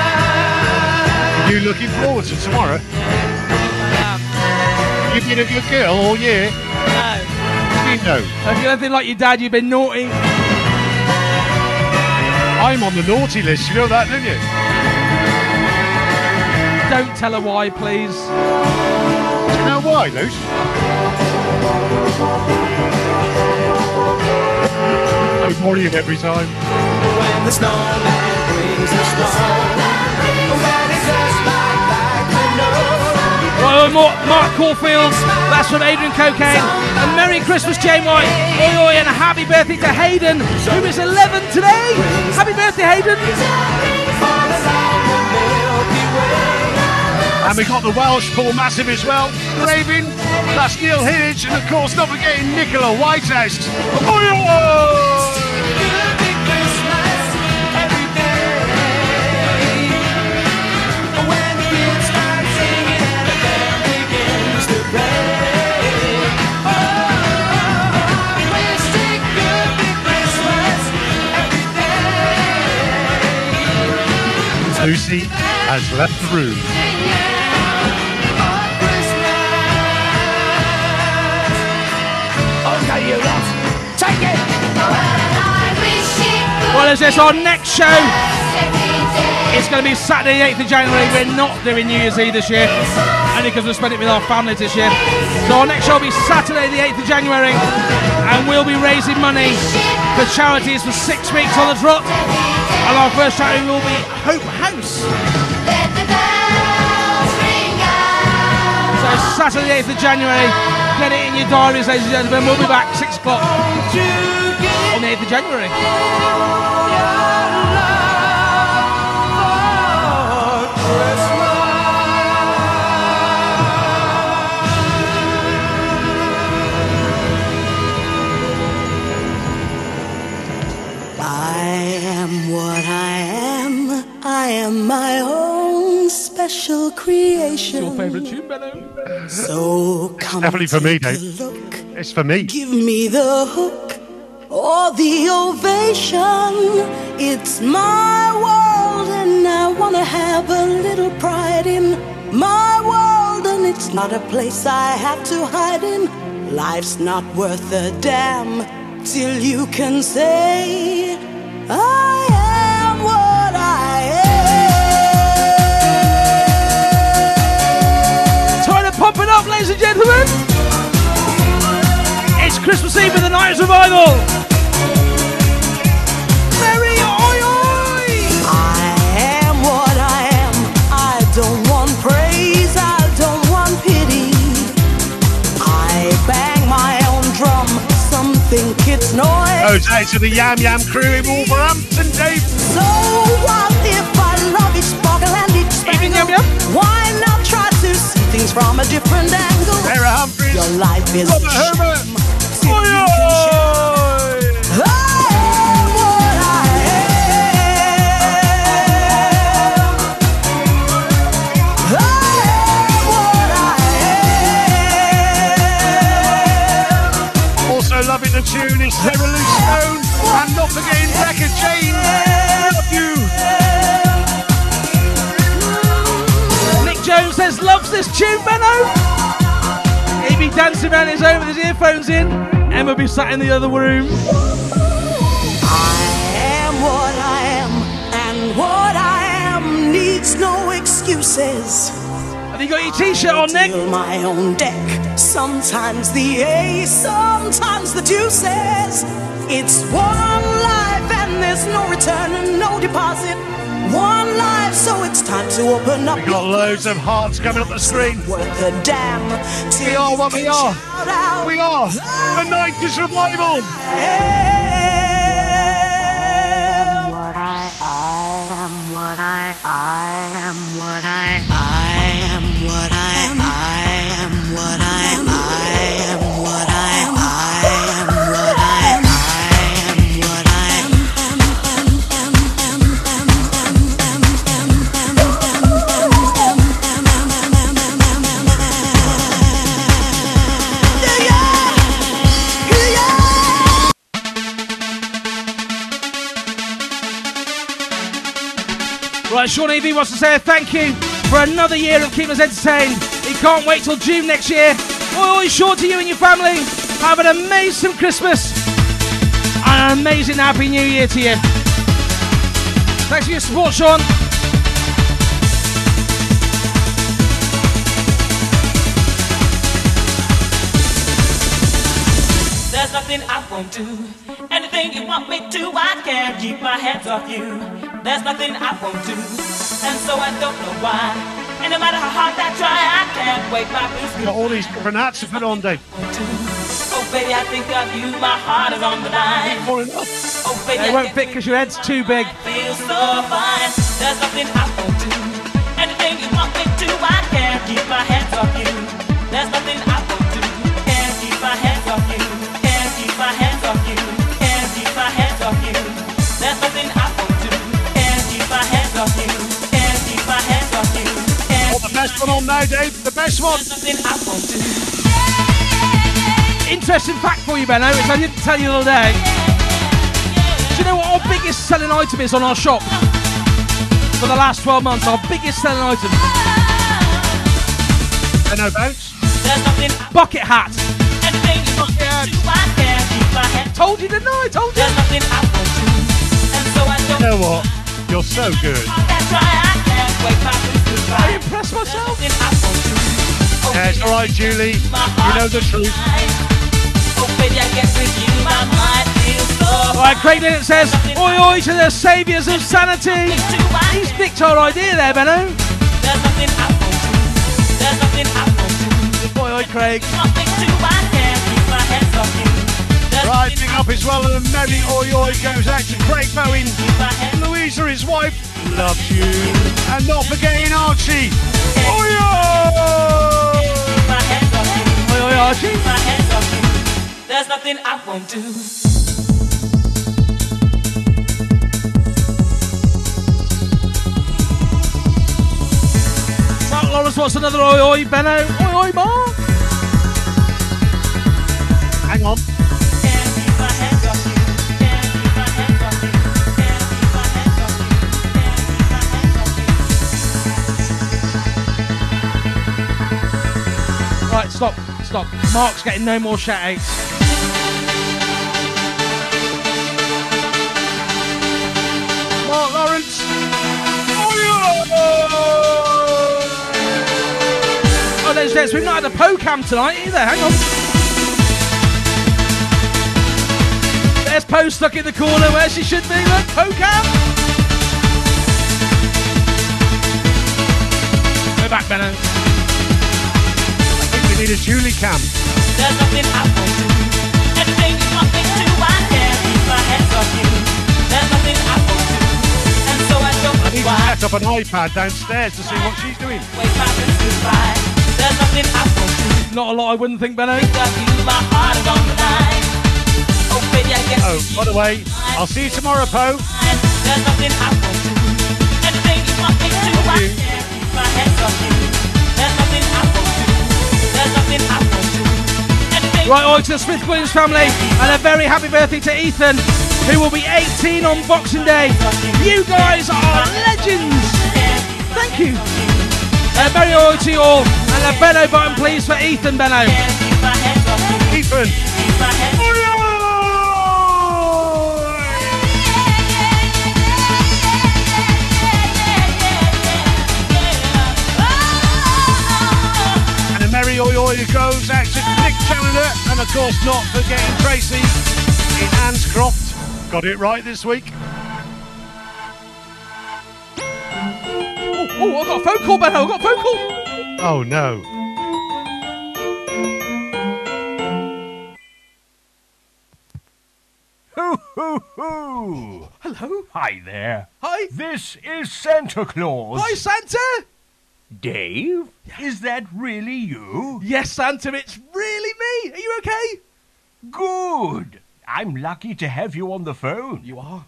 Speaker 4: You looking forward to tomorrow? You been a good girl oh, all year?
Speaker 3: No.
Speaker 4: You know.
Speaker 3: If you're anything like your dad, you've been naughty.
Speaker 4: I'm on the naughty list, you know that, don't you?
Speaker 3: Don't tell her why, please.
Speaker 4: Do you know why, Luce? I'm worrying every time.
Speaker 5: When the snowman brings the snow, Oh,
Speaker 3: right, Mark, Mark Caulfield, that's from Adrian Cocaine. And Merry Christmas, Jane White. Oi, oi, and a happy birthday to Hayden, who is 11 today. Happy birthday, Hayden.
Speaker 4: And we got the Welshpool Massive as well. Raven, that's Neil Hinnage, and of course, not forgetting Nicola Whitehouse. Oh, Lucy has left the room.
Speaker 5: Okay, you lot, take it.
Speaker 3: Well, as this our next show. It's going to be Saturday, 8th of January. We're not doing New Year's Eve this year, only because we spent it with our families this year. So our next show will be Saturday, the 8th of January, and we'll be raising money for charities for six weeks on the trot. And our first charity will be Hope House. So Saturday, 8th of January. Get it in your diaries, ladies and gentlemen. We'll be back six o'clock on the 8th of January.
Speaker 10: Special creation.
Speaker 3: Your favourite tune, Benno?
Speaker 10: So come
Speaker 4: Definitely for me, Dave.
Speaker 10: look.
Speaker 4: It's for me.
Speaker 10: Give me the hook or the ovation. It's my world, and I wanna have a little pride in my world. And it's not a place I have to hide in. Life's not worth a damn till you can say, I am.
Speaker 3: Time pump it up, ladies and gentlemen. It's Christmas Eve with the 90s Revival. Merry oi oi!
Speaker 10: I am what I am. I don't want praise, I don't want pity. I bang my own drum, some think it's noise.
Speaker 4: Out to the Yam Yam crew in Wolverhampton, Dave.
Speaker 10: So what if I love each sparkle and each spangle? Why not to see things from a different angle?
Speaker 4: Sarah Humphries.
Speaker 10: Your life is
Speaker 4: Robert
Speaker 10: a
Speaker 4: Herbert.
Speaker 10: sham till you can. I am what I
Speaker 4: Also loving the tune is Sarah Lou Stone. And not forgetting
Speaker 3: this tune, Benno? He'd be dancing around his home with his earphones in. Emma be sat in the other room.
Speaker 14: I am what I am, and what I am needs no excuses.
Speaker 3: Have you got your t-shirt on, Nick?
Speaker 14: My own deck. Sometimes the ace, sometimes the deuces. It's one life, and there's no return and no deposit. One life, so it's time to open up.
Speaker 4: We've got loads of hearts coming up the screen.
Speaker 14: Worth a damn.
Speaker 4: We are what we are. We are the 90s revival.
Speaker 14: am
Speaker 3: Sean EV wants to say thank you for another year of keeping us entertained. He can't wait till June next year. Oi, oi, Sean, to you and your family. Have an amazing Christmas and an amazing Happy New Year to you. Thanks for your support, Sean.
Speaker 15: There's nothing I won't do. Anything you want me to, I can't keep my hands off you. There's nothing I won't do. And so I don't know why. And no matter how hard I try, I can't wait my boots.
Speaker 4: Got all these different hats to put on, Dave.
Speaker 15: Oh, baby, I think of you. My heart is on the line. Oh, baby,
Speaker 3: It
Speaker 15: I
Speaker 3: won't fit because your head's too big.
Speaker 15: feel so fine. There's nothing I won't do. Anything you want me to, I can't keep my hands off you. There's nothing I won't
Speaker 4: One on now, Dave. The best one.
Speaker 3: Interesting fact for you, Benno, which I didn't tell you the other day. Do you know what our biggest selling item is on our shop? For the last 12 months, our biggest selling item.
Speaker 4: Benno Bounce.
Speaker 3: Bucket hat. Told you, didn't I? Told you.
Speaker 4: You know what? You're so good.
Speaker 15: I can't wait my boots to dry.
Speaker 3: I impressed myself.
Speaker 15: Nothing I won't do.
Speaker 4: Yeah, it's all right, Julie. You know the truth.
Speaker 15: Oh, baby, I guess with you, my mind feels so
Speaker 3: Alright, Craig Linnett says, Oi oi to the saviours of sanity. He's nicked our idea there, Benno.
Speaker 15: There's nothing I won't do. There's nothing I won't do.
Speaker 3: Oi oi, Craig.
Speaker 15: There's
Speaker 4: Right,
Speaker 15: nothing
Speaker 4: big up as well. And a merry oi oi goes out to Craig Bowen. Louisa, his wife, loves you. And not forgetting Archie. Oi oi!
Speaker 15: my hands off you.
Speaker 3: Oi oi, Archie.
Speaker 15: My hands off you. There's nothing I won't do.
Speaker 3: Mark Lawrence wants another oi oi, Benno. Oi oi, Mark.
Speaker 4: Hang on.
Speaker 3: Stop. Mark's getting no more shout outs.
Speaker 4: Mark Lawrence.
Speaker 3: Oh. Oh there's this. We've not had a po cam tonight either. Hang on. There's Po stuck in the corner where she should be. Look, po cam. We're back, Benno.
Speaker 4: I think we need a Julie cam.
Speaker 15: There's nothing I won't do. Anything you want me to, I can't keep my hands off you. There's nothing I won't do. And so I don't
Speaker 4: I
Speaker 15: know
Speaker 4: need to
Speaker 15: why.
Speaker 4: set up an iPad downstairs to see what she's doing.
Speaker 15: Wait my boots to dry. There's nothing I won't do.
Speaker 3: Not a lot, I wouldn't think, Benno.
Speaker 15: Think of you, my heart is on the line. Oh, baby, I guess
Speaker 4: Oh, by the way, I'll see you tomorrow, Poe.
Speaker 3: Right, on to the Smith Williams family, and a very happy birthday to Ethan, who will be 18 on Boxing Day. You guys are legends. Thank you. A very Oi to you all. And a Benno button, please, for Ethan Benno.
Speaker 4: Ethan. A merry oi oi goes out to Nick Challenger, and of course not forgetting Tracy in Annscroft. Got it right this week.
Speaker 3: Oh, oh, I've got a phone call, Benno. I've got a phone call.
Speaker 4: Oh no.
Speaker 8: Hoo hoo hoo!
Speaker 3: Hello.
Speaker 8: Hi there.
Speaker 3: Hi.
Speaker 8: This is Santa Claus.
Speaker 3: Hi, Santa.
Speaker 8: Dave? Is that really you?
Speaker 3: Yes, Santa, it's really me. Are you okay?
Speaker 8: Good. I'm lucky to have you on the phone.
Speaker 3: You are.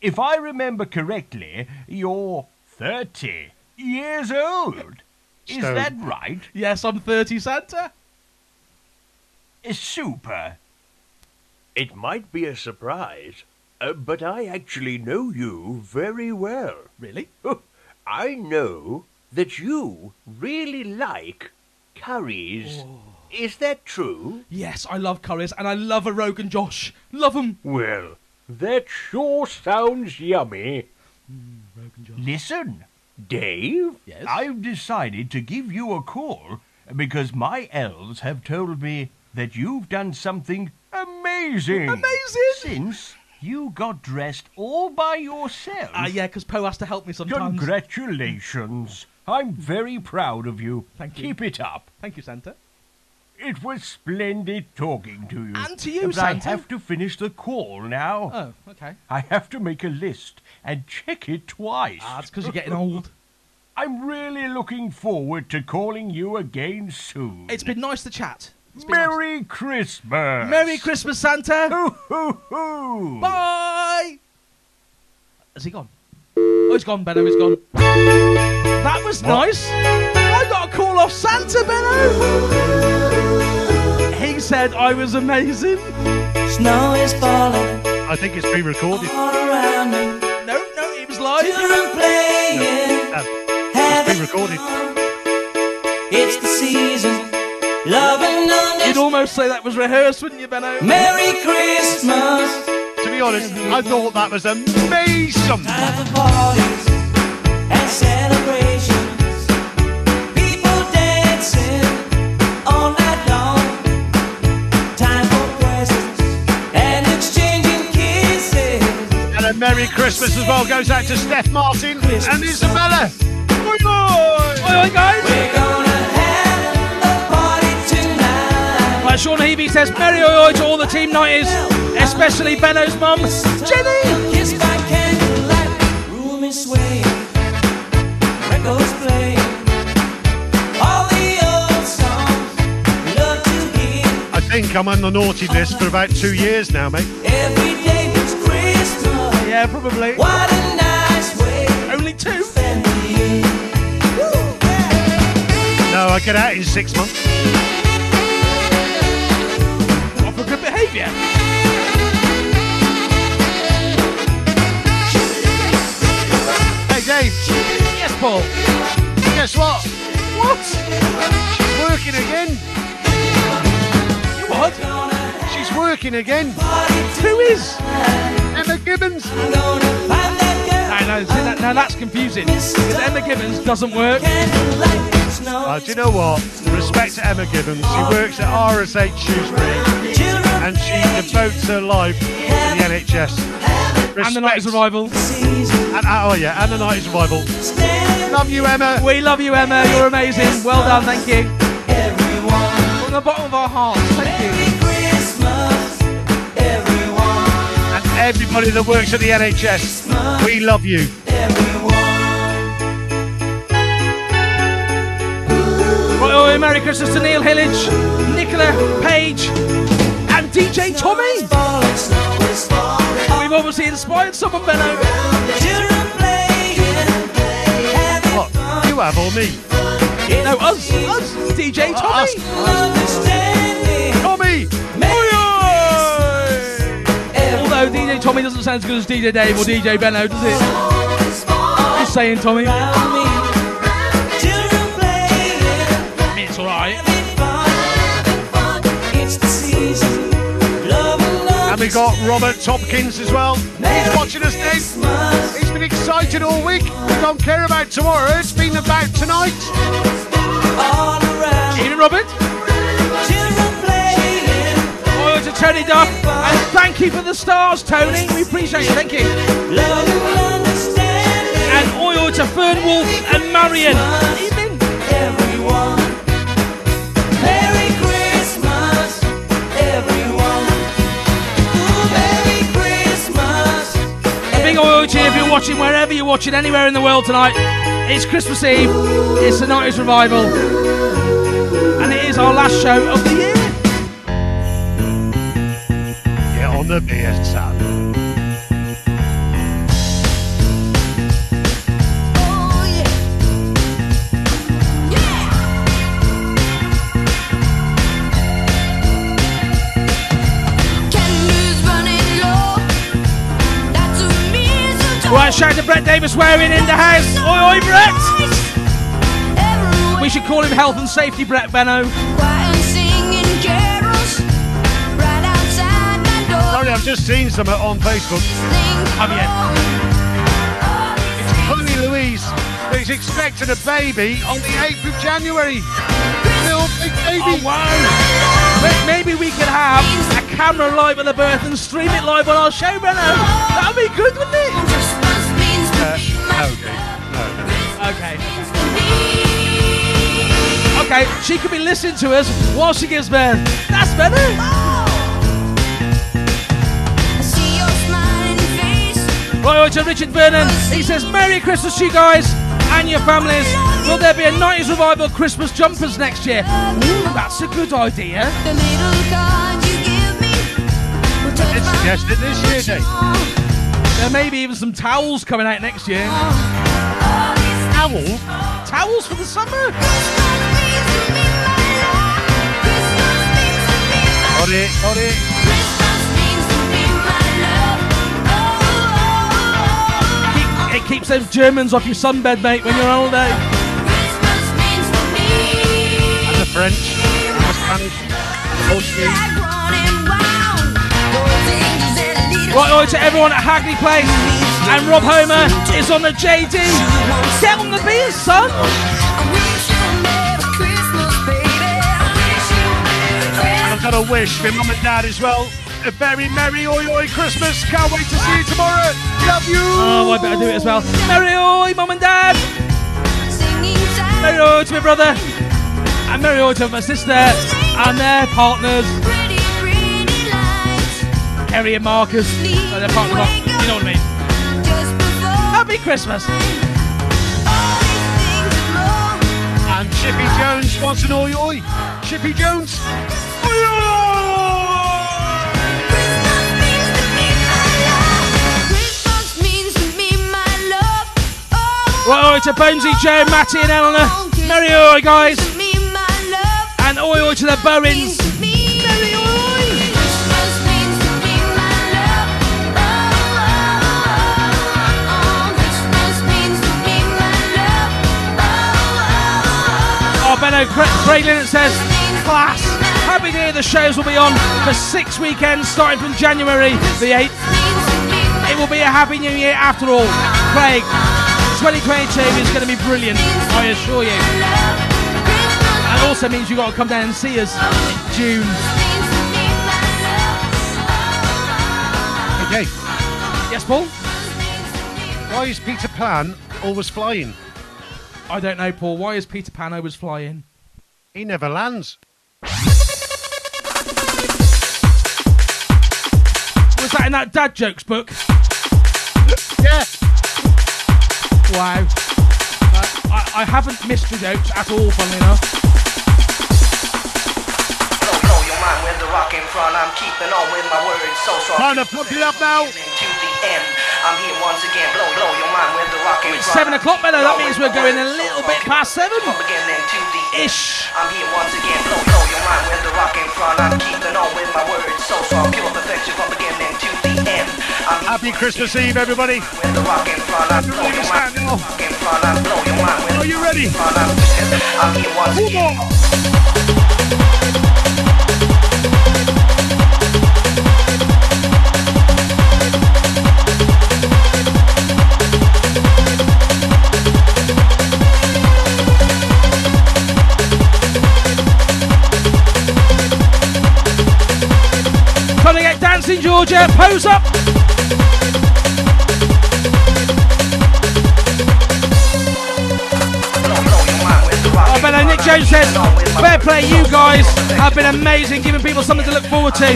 Speaker 8: If I remember correctly, you're 30 years old. Is
Speaker 4: Stone.
Speaker 8: that right?
Speaker 3: Yes, I'm 30, Santa.
Speaker 8: Super.
Speaker 16: It might be a surprise, uh, but I actually know you very well.
Speaker 3: Really? (laughs)
Speaker 16: I know that you really like curries. Is that true?
Speaker 3: Yes, I love curries and I love a Rogan Josh. Love 'em.
Speaker 16: Well, that sure sounds yummy. Rogan Josh.
Speaker 8: Listen, Dave.
Speaker 3: Yes?
Speaker 8: I've decided to give you a call because my elves have told me that you've done something amazing.
Speaker 3: Amazing.
Speaker 8: Since you got dressed all by yourself.
Speaker 3: Ah, yeah, because Poe has to help me sometimes.
Speaker 8: Congratulations. I'm very proud of you.
Speaker 3: Thank you.
Speaker 8: Keep it up.
Speaker 3: Thank you, Santa.
Speaker 8: It was splendid talking to you.
Speaker 3: And to you,
Speaker 8: but I have to finish the call now.
Speaker 3: Oh, okay.
Speaker 8: I have to make a list and check it twice.
Speaker 3: Ah, it's because you're getting old.
Speaker 8: I'm really looking forward to calling you again soon.
Speaker 3: It's been nice to chat. Been nice.
Speaker 8: Merry Christmas.
Speaker 3: Merry Christmas, Santa.
Speaker 8: Hoo, hoo, hoo.
Speaker 3: Bye. Has he gone? Oh, he's gone, Benno. He's gone. That was nice. I got a call off Santa, Benno. He said I was amazing.
Speaker 10: Snow is falling
Speaker 4: I think it's pre-recorded.
Speaker 10: all around me.
Speaker 3: No, no, it was live.
Speaker 10: Children playing,
Speaker 4: No, um,
Speaker 10: it's
Speaker 4: pre-recorded.
Speaker 10: It's the season, love and
Speaker 3: You'd almost say that was rehearsed, wouldn't you, Benno?
Speaker 10: Merry Christmas.
Speaker 4: To be honest, I thought that was amazing. Merry Christmas as well goes out to Steph Martin and Isabella. Oi, oi.
Speaker 3: Oi, oi, guys.
Speaker 10: We're gonna have a party tonight.
Speaker 3: Right, Sean Heavey says, Merry oi oi to all the Team 90s, especially Benno's mum, Jenny.
Speaker 10: Kiss by candlelight, room is swaying,
Speaker 4: think I'm on the naughty list for about two years now, mate.
Speaker 10: Every day was Christmas.
Speaker 3: Yeah, probably.
Speaker 10: What a nice way
Speaker 3: Only two.
Speaker 10: to spend the year.
Speaker 4: No, I get out in six months.
Speaker 3: What for good behaviour?
Speaker 4: Hey, Dave,
Speaker 3: Yes, Paul.
Speaker 4: guess what?
Speaker 3: What?
Speaker 4: She's working again.
Speaker 3: What?
Speaker 4: She's working again.
Speaker 3: Who is?
Speaker 4: Emma Gibbons.
Speaker 10: I'm gonna find that girl.
Speaker 3: No, that, no, that's confusing. Because Emma Gibbons doesn't work.
Speaker 4: Uh, do you know what? Respect to Emma Gibbons. She works at RSH Shrewsbury and she devotes her life to the NHS.
Speaker 3: And the Night is
Speaker 4: Respect.
Speaker 3: Arrival.
Speaker 4: And, uh, oh yeah, and the night is revival. Love you, Emma.
Speaker 3: We love you, Emma. You're amazing. Well done. Thank you. The bottom of our hearts. Thank you.
Speaker 10: Merry Christmas, everyone.
Speaker 4: And everybody that works at the NHS, we love you.
Speaker 3: Right, oh, Merry Christmas to Neil Hillage, Nicola Page, and DJ Tommy.
Speaker 10: Falling, snow is falling.
Speaker 3: We've obviously inspired someone.
Speaker 10: Children
Speaker 4: What? You have or me?
Speaker 3: No, us, us, DJ oh, Tommy.
Speaker 10: Understanding.
Speaker 4: Tommy!
Speaker 3: Although DJ Tommy doesn't sound as good as DJ Dave or DJ Benno, does it? Just saying, Tommy.
Speaker 10: Children playing,
Speaker 3: That's all
Speaker 7: and
Speaker 4: we got Robert Tompkins as well. He's watching us, Dave. He's been excited all week. We don't care about tomorrow. It's been about tonight.
Speaker 7: all around.
Speaker 3: Evening, Robert. Oh, to Tony Duff. And thank you for the stars, Tony. We appreciate it. Thank you.
Speaker 7: And.
Speaker 3: Oil to Fernwolf and Marion. Evening.
Speaker 7: Everyone.
Speaker 3: If you're watching wherever you're watching, anywhere in the world tonight. It's Christmas Eve. It's the 90s revival. And it is our last show of the year.
Speaker 4: Get on the beer, son.
Speaker 3: Shout to Brett Davis wearing in the house. Oi, oi, Brett! We should call him Health and Safety Brett Benno.
Speaker 5: Quiet and singing carols right outside my door.
Speaker 4: Sorry, I've just seen some on Facebook.
Speaker 3: Have you?
Speaker 4: It's Chloe Louise who's expecting a baby on the 8th of January. Little big baby.
Speaker 3: Oh, wow. May- Maybe we could have a camera live at the birth and stream it live on our show, Benno. That would be good, wouldn't it?
Speaker 4: Uh, no, Dave. No, no.
Speaker 3: Okay. Okay, she could be listening to us while she gives birth. That's better.
Speaker 5: I see your.
Speaker 3: Right over to Richard Vernon. He says, Merry Christmas to you guys and your families. Will there be a 90s revival Christmas jumpers next year? Ooh, that's a good idea.
Speaker 5: The little card you give me will touch
Speaker 4: Let's
Speaker 5: my
Speaker 4: suggest it this year, Dave.
Speaker 3: There may be even some towels coming out next year.
Speaker 4: Towels?
Speaker 3: Towels for the summer?
Speaker 4: Got it, got it.
Speaker 3: It keeps those Germans off your sunbed, mate, when you're holiday.
Speaker 4: And the French, the Spanish, Portuguese.
Speaker 3: Right over to everyone at Hagley Place. And Rob Homer is on the JD. Get on the beers, son.
Speaker 4: And I've got a wish for mum and dad as well. A very merry oi oi Christmas. Can't wait to see you tomorrow. Love you.
Speaker 3: Oh, I better do it as well. Merry oi, mum and dad. Merry oi to my brother. And merry oi to my sister. And their partners. Kerry and Marcus. Oh, their partner, you know what I mean. Happy Christmas.
Speaker 4: And Chippy Jones wants an oi oi. Chippy Jones.
Speaker 3: To. Well a Bonesy Joe, Matty and Eleanor. Merry oi, guys. And oi oi to the Bowens. Benno Craig Linnett says, class. Happy hear the shows will be on for six weekends starting from January the 8th. It will be a happy new year after all. Craig, 2022 is going to be brilliant, I assure you. And also means you've got to come down and see us in June.
Speaker 4: Okay.
Speaker 3: Yes, Paul?
Speaker 4: Why is Peter Pan always flying?
Speaker 3: I don't know, Paul. Why is Peter Pan always flying?
Speaker 4: He never lands.
Speaker 3: Was that in that dad jokes book?
Speaker 4: Yeah.
Speaker 3: Wow. Uh, I, I haven't missed the jokes at all, funnily enough.
Speaker 17: Mind the rock in front. I'm keeping on with my words so so.
Speaker 4: Time to pump it up now.
Speaker 17: To the end. I'm here once again. Blow, blow your mind with the rock in
Speaker 3: It's seven o'clock, Benno. That means we're going a little bit past seven.
Speaker 17: From beginning to the end.
Speaker 3: Ish.
Speaker 17: I'm here once again. Blow, blow your mind with the rock in front. I'm keeping on with my words so so. Pure perfection from beginning to the end.
Speaker 4: Happy Christmas Eve, everybody.
Speaker 17: with the rock in front. I'm blow your mind.
Speaker 4: Stand now.
Speaker 17: Rock in front. I'm blow your mind
Speaker 4: Are you ready?
Speaker 17: I'm, I'm here once again.
Speaker 3: Dancing, Georgia. Pose up. Oh, Benno, Nick Jones says, fair play, you guys have been amazing, giving people something to look forward to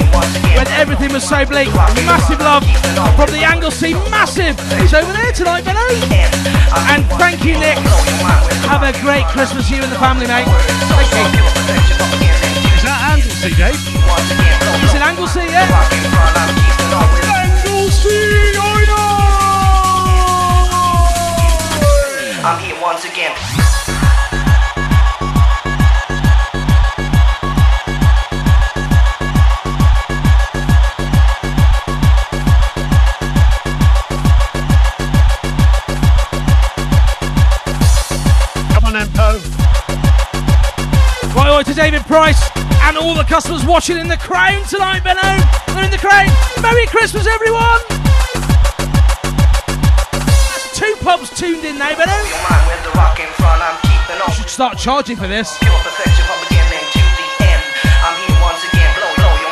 Speaker 3: when everything was so bleak. Massive love from the Anglesey, massive. He's over there tonight, Benno. And thank you, Nick. Have a great Christmas, you and the family, mate. Thank you.
Speaker 4: Is that Anglesey, Dave?
Speaker 3: It's in Anglesey, yeah?
Speaker 4: Anglesey, I
Speaker 17: I'm here once again.
Speaker 4: Come on then, Poe.
Speaker 3: Right, to David Price and all the customers watching in the crown tonight, Benno. They're in the crown. Merry Christmas, everyone. That's two pubs tuned in now, Benno. You should start charging for this.
Speaker 17: I'm here once again. Blow, blow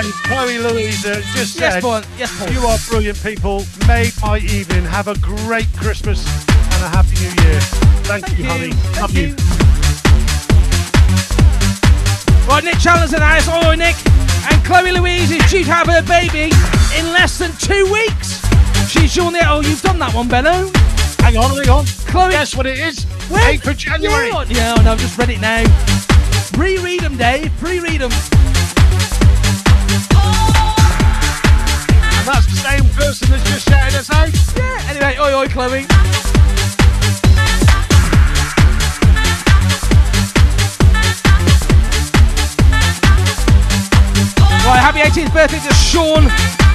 Speaker 4: Danny, Chloe Louisa uh, just
Speaker 3: Yes,
Speaker 4: said,
Speaker 3: Paul. Yes, Paul.
Speaker 4: you are brilliant people. Made my evening. Have a great Christmas and a happy New Year. Thank, you, honey. Love you.
Speaker 3: Right, Nick Chandler's in the house. Nick. And Chloe Louise is due to have her baby in less than two weeks. She's on the. Oh, you've done that one, Benno.
Speaker 4: Hang on, hang on.
Speaker 3: Chloe.
Speaker 4: Guess what it is?
Speaker 3: When?
Speaker 4: 8th of January.
Speaker 3: Yeah, yeah, no, I've just read it now. Pre-read them, Dave. Pre-read them.
Speaker 4: Person that's just shouted us out.
Speaker 3: Yeah. Anyway, oi, oi, Chloe. Right, happy 18th birthday to Sean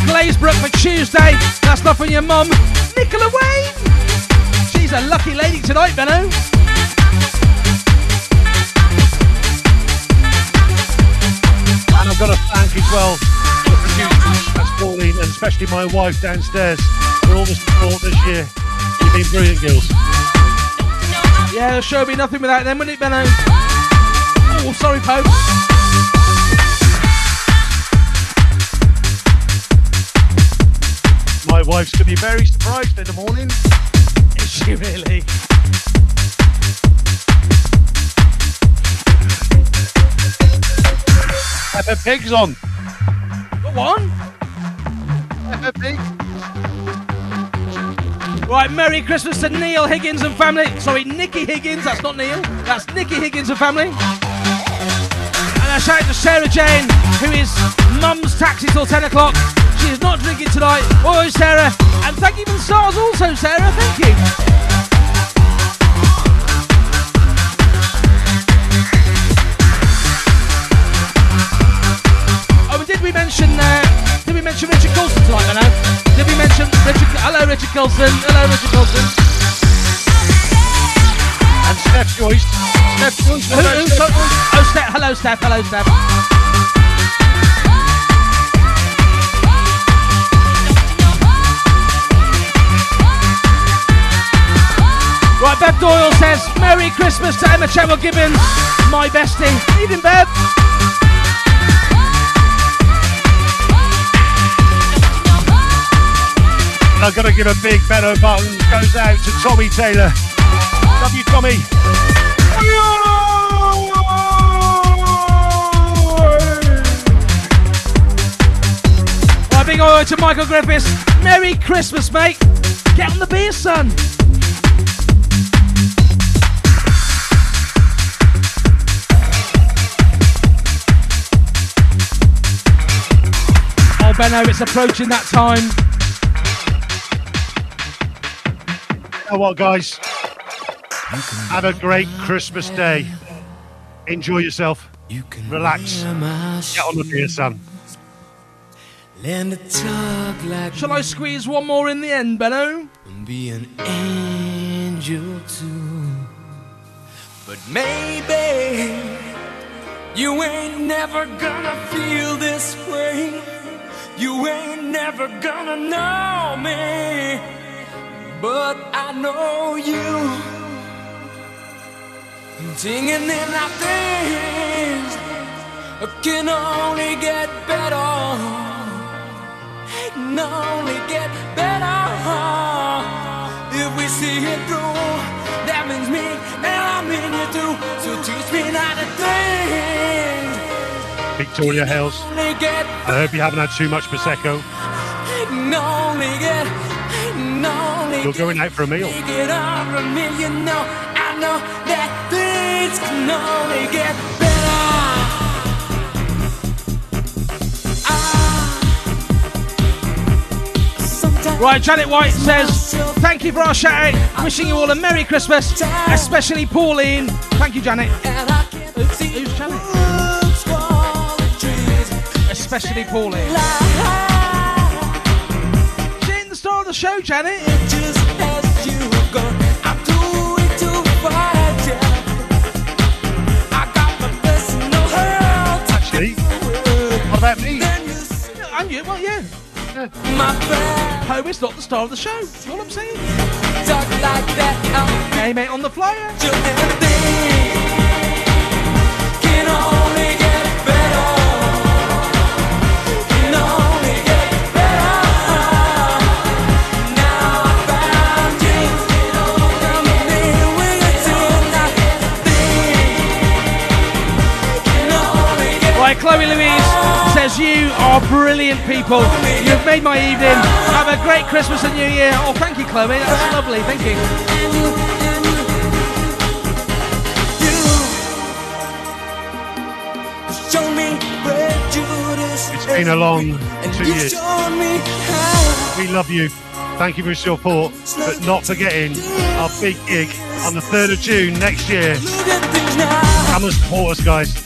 Speaker 3: Glazebrook for Tuesday. That's not from your mum, Nicola Wayne. She's a lucky lady tonight, Benno.
Speaker 4: And I've got to thank as well and especially my wife downstairs for all the support this year. You've been brilliant, girls.
Speaker 3: Yeah, the show would be nothing without them, wouldn't it, Benno? Oh, sorry, Pope.
Speaker 4: My wife's going to be very surprised in the morning.
Speaker 3: Is she really?
Speaker 4: Have Peppa Pig's on.
Speaker 3: Go on. Right, Merry Christmas to Neil Higgins and family. Sorry, Nikki Higgins. That's not Neil. That's Nikki Higgins and family. And a shout out to Sarah Jane, who is mum's taxi till 10 o'clock. She is not drinking tonight. Oi, Sarah. And thank you for the stars also, Sarah. Thank you. Oh, Colson. Hello, Richard Colson.
Speaker 4: And Steph Joyce. Steph Joyce.
Speaker 3: Who, who, so- oh, Steph. Hello, Steph. Hello, Steph. Right, Bev Doyle says, Merry Christmas to Emma Chetwell Gibbons, my bestie. Evening, Bev.
Speaker 4: I've got to give a big bellow button goes out to Tommy Taylor. Love you, Tommy.
Speaker 3: Right, big oi to Michael Griffiths. Merry Christmas, mate. Get on the beer, son. Oh, Benno, it's approaching that time.
Speaker 4: Know what, guys? Have a great Christmas day. Enjoy yourself. You can Relax. Get on the beer, son.
Speaker 10: Learn to like
Speaker 3: Shall I squeeze one more in the end, Benno?
Speaker 10: be an angel too. But maybe you ain't never gonna feel this way. You ain't never gonna know me. But I know you. Singing in our things can only get better. It can only get better if we see it through. That means me and I mean you too. So teach me not to think.
Speaker 4: Victoria Hills. I hope you haven't had too much Prosecco.
Speaker 10: Only
Speaker 4: You're going out for a meal.
Speaker 10: Take it over me, you know. I know that things can only get better. Ah.
Speaker 3: Right, Janet White says, Thank you for our shout out. Wishing you all a Merry Christmas, especially Pauline. Thank you, Janet. Who's, who's Janet? Especially Pauline. Show, Janet.
Speaker 4: Actually, what about me?
Speaker 3: And you, well, yeah. My friend Home is not the star of the show. That's all I'm saying. Name it on the flyer. Right, Chloe Louise says you are brilliant people. You've made my evening. Have a great Christmas and New Year. Oh, thank you, Chloe. That's lovely. Thank you.
Speaker 4: It's been a long two years. We love you. Thank you for your support, but not forgetting our big gig on the 3rd of June next year. Come and support us, guys.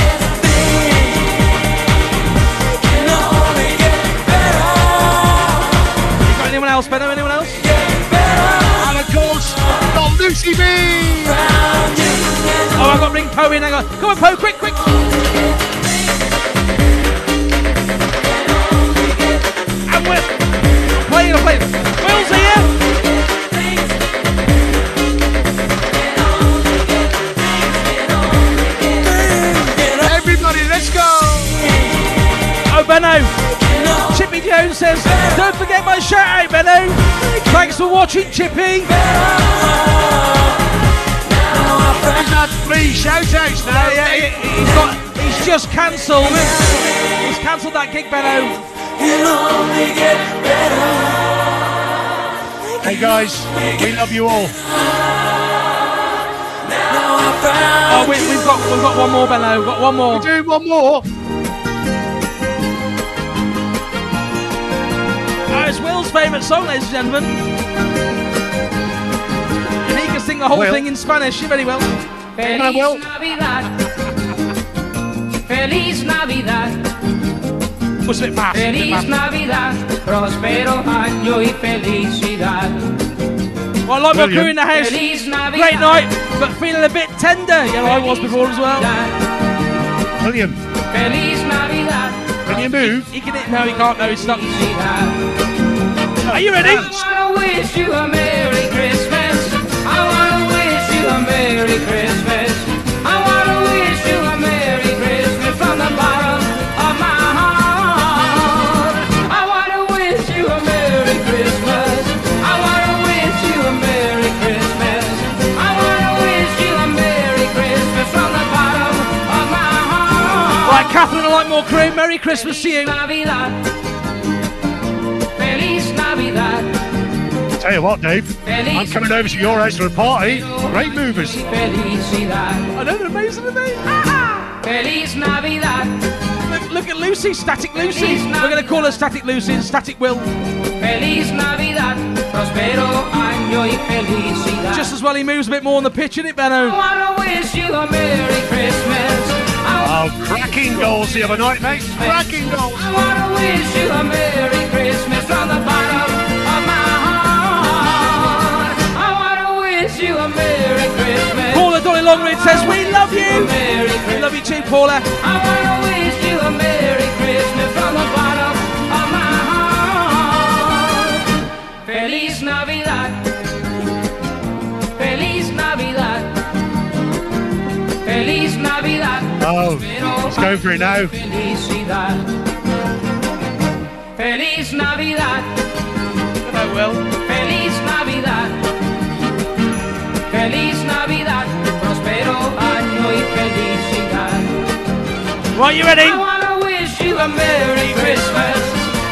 Speaker 3: got
Speaker 4: B.
Speaker 3: Oh, I've got to Poe in. Hang on. Come on, Poe, quick, quick. And we're playing, I'm playing. Will's here.
Speaker 4: Everybody, let's go.
Speaker 3: Oh, Benno. Chippy Jones says, don't my shout out, Benno. Thanks for watching, Chippy.
Speaker 4: That Please shout outs now.
Speaker 3: Yeah, yeah, he- he's got. He's just cancelled. He's cancelled that gig, Benno.
Speaker 4: Hey guys, we love you all.
Speaker 3: Oh, we, we've got we've got one more, Benno. We've got one more.
Speaker 4: We do one more.
Speaker 3: It's Will's favourite song, ladies and gentlemen. And he can sing the whole
Speaker 4: Will.
Speaker 3: thing in Spanish. You very well.
Speaker 4: Hello, Will.
Speaker 18: Navidad. Feliz Navidad.
Speaker 3: Was a bit fast. a bit
Speaker 18: Feliz
Speaker 3: fast.
Speaker 18: Navidad. Prospero año y felicidad.
Speaker 3: Well, I like my crew in the house.
Speaker 18: Feliz Navidad.
Speaker 3: Great night, but feeling a bit tender. Yeah, I was before as well.
Speaker 4: William,
Speaker 18: Feliz Navidad.
Speaker 4: can you move?
Speaker 3: He can. No, he can't. No, he's stuck. Are you ready?
Speaker 18: I wanna wish you a Merry Christmas. I wanna wish you a Merry Christmas. I wanna wish you a Merry Christmas from the bottom of my heart. I wanna wish you a Merry Christmas. I wanna wish you a Merry Christmas. I wanna wish you a Merry Christmas from the bottom of my heart.
Speaker 3: Right, Catherine, I like more crew. Merry Christmas to you.
Speaker 4: Tell you what, Dave, I'm coming over to your house for a party. Great movers.
Speaker 3: I know they're amazing, aren't they?
Speaker 18: Feliz Navidad.
Speaker 3: Look, look at Lucy, Static Lucy. We're going to call her Static Lucy and Static Will.
Speaker 18: Feliz Navidad. Prospero año y felicidad.
Speaker 3: Just as well he moves a bit more on the pitch, innit, Benno?
Speaker 18: I wanna wish you a Merry Christmas.
Speaker 4: Oh, cracking goals the other night, mate. Cracking goals.
Speaker 18: I wanna wish you a Merry Christmas from the bottom you a Merry Christmas.
Speaker 3: Paula Dolly Longreed says, We love you.
Speaker 18: Merry
Speaker 3: We love you too, Paula.
Speaker 18: I wanna wish you a Merry Christmas from the bottom of my heart. Feliz Navidad. Feliz Navidad. Feliz Navidad.
Speaker 4: Oh, let's go for it now.
Speaker 18: Felicidad. Feliz Navidad.
Speaker 3: Hello, Will. Right, you ready?
Speaker 18: I wanna wish you a Merry Christmas.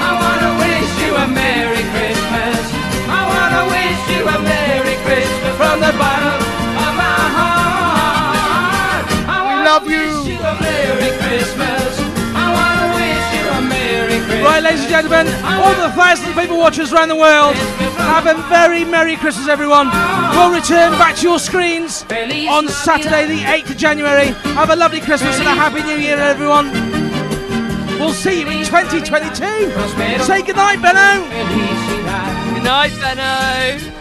Speaker 18: I wanna wish you a Merry Christmas. I wanna wish you a Merry Christmas from the bottom of my heart. I wanna
Speaker 4: love you.
Speaker 18: wish you a Merry Christmas.
Speaker 3: Right, ladies and gentlemen, all the thousands of people watching around the world, have a very Merry Christmas, everyone. We'll return back to your screens on Saturday, the 8th of January. Have a lovely Christmas and a Happy New Year, everyone. We'll see you in 2022. Say goodnight, Benno.
Speaker 18: Felicidad.
Speaker 19: Good night, Benno.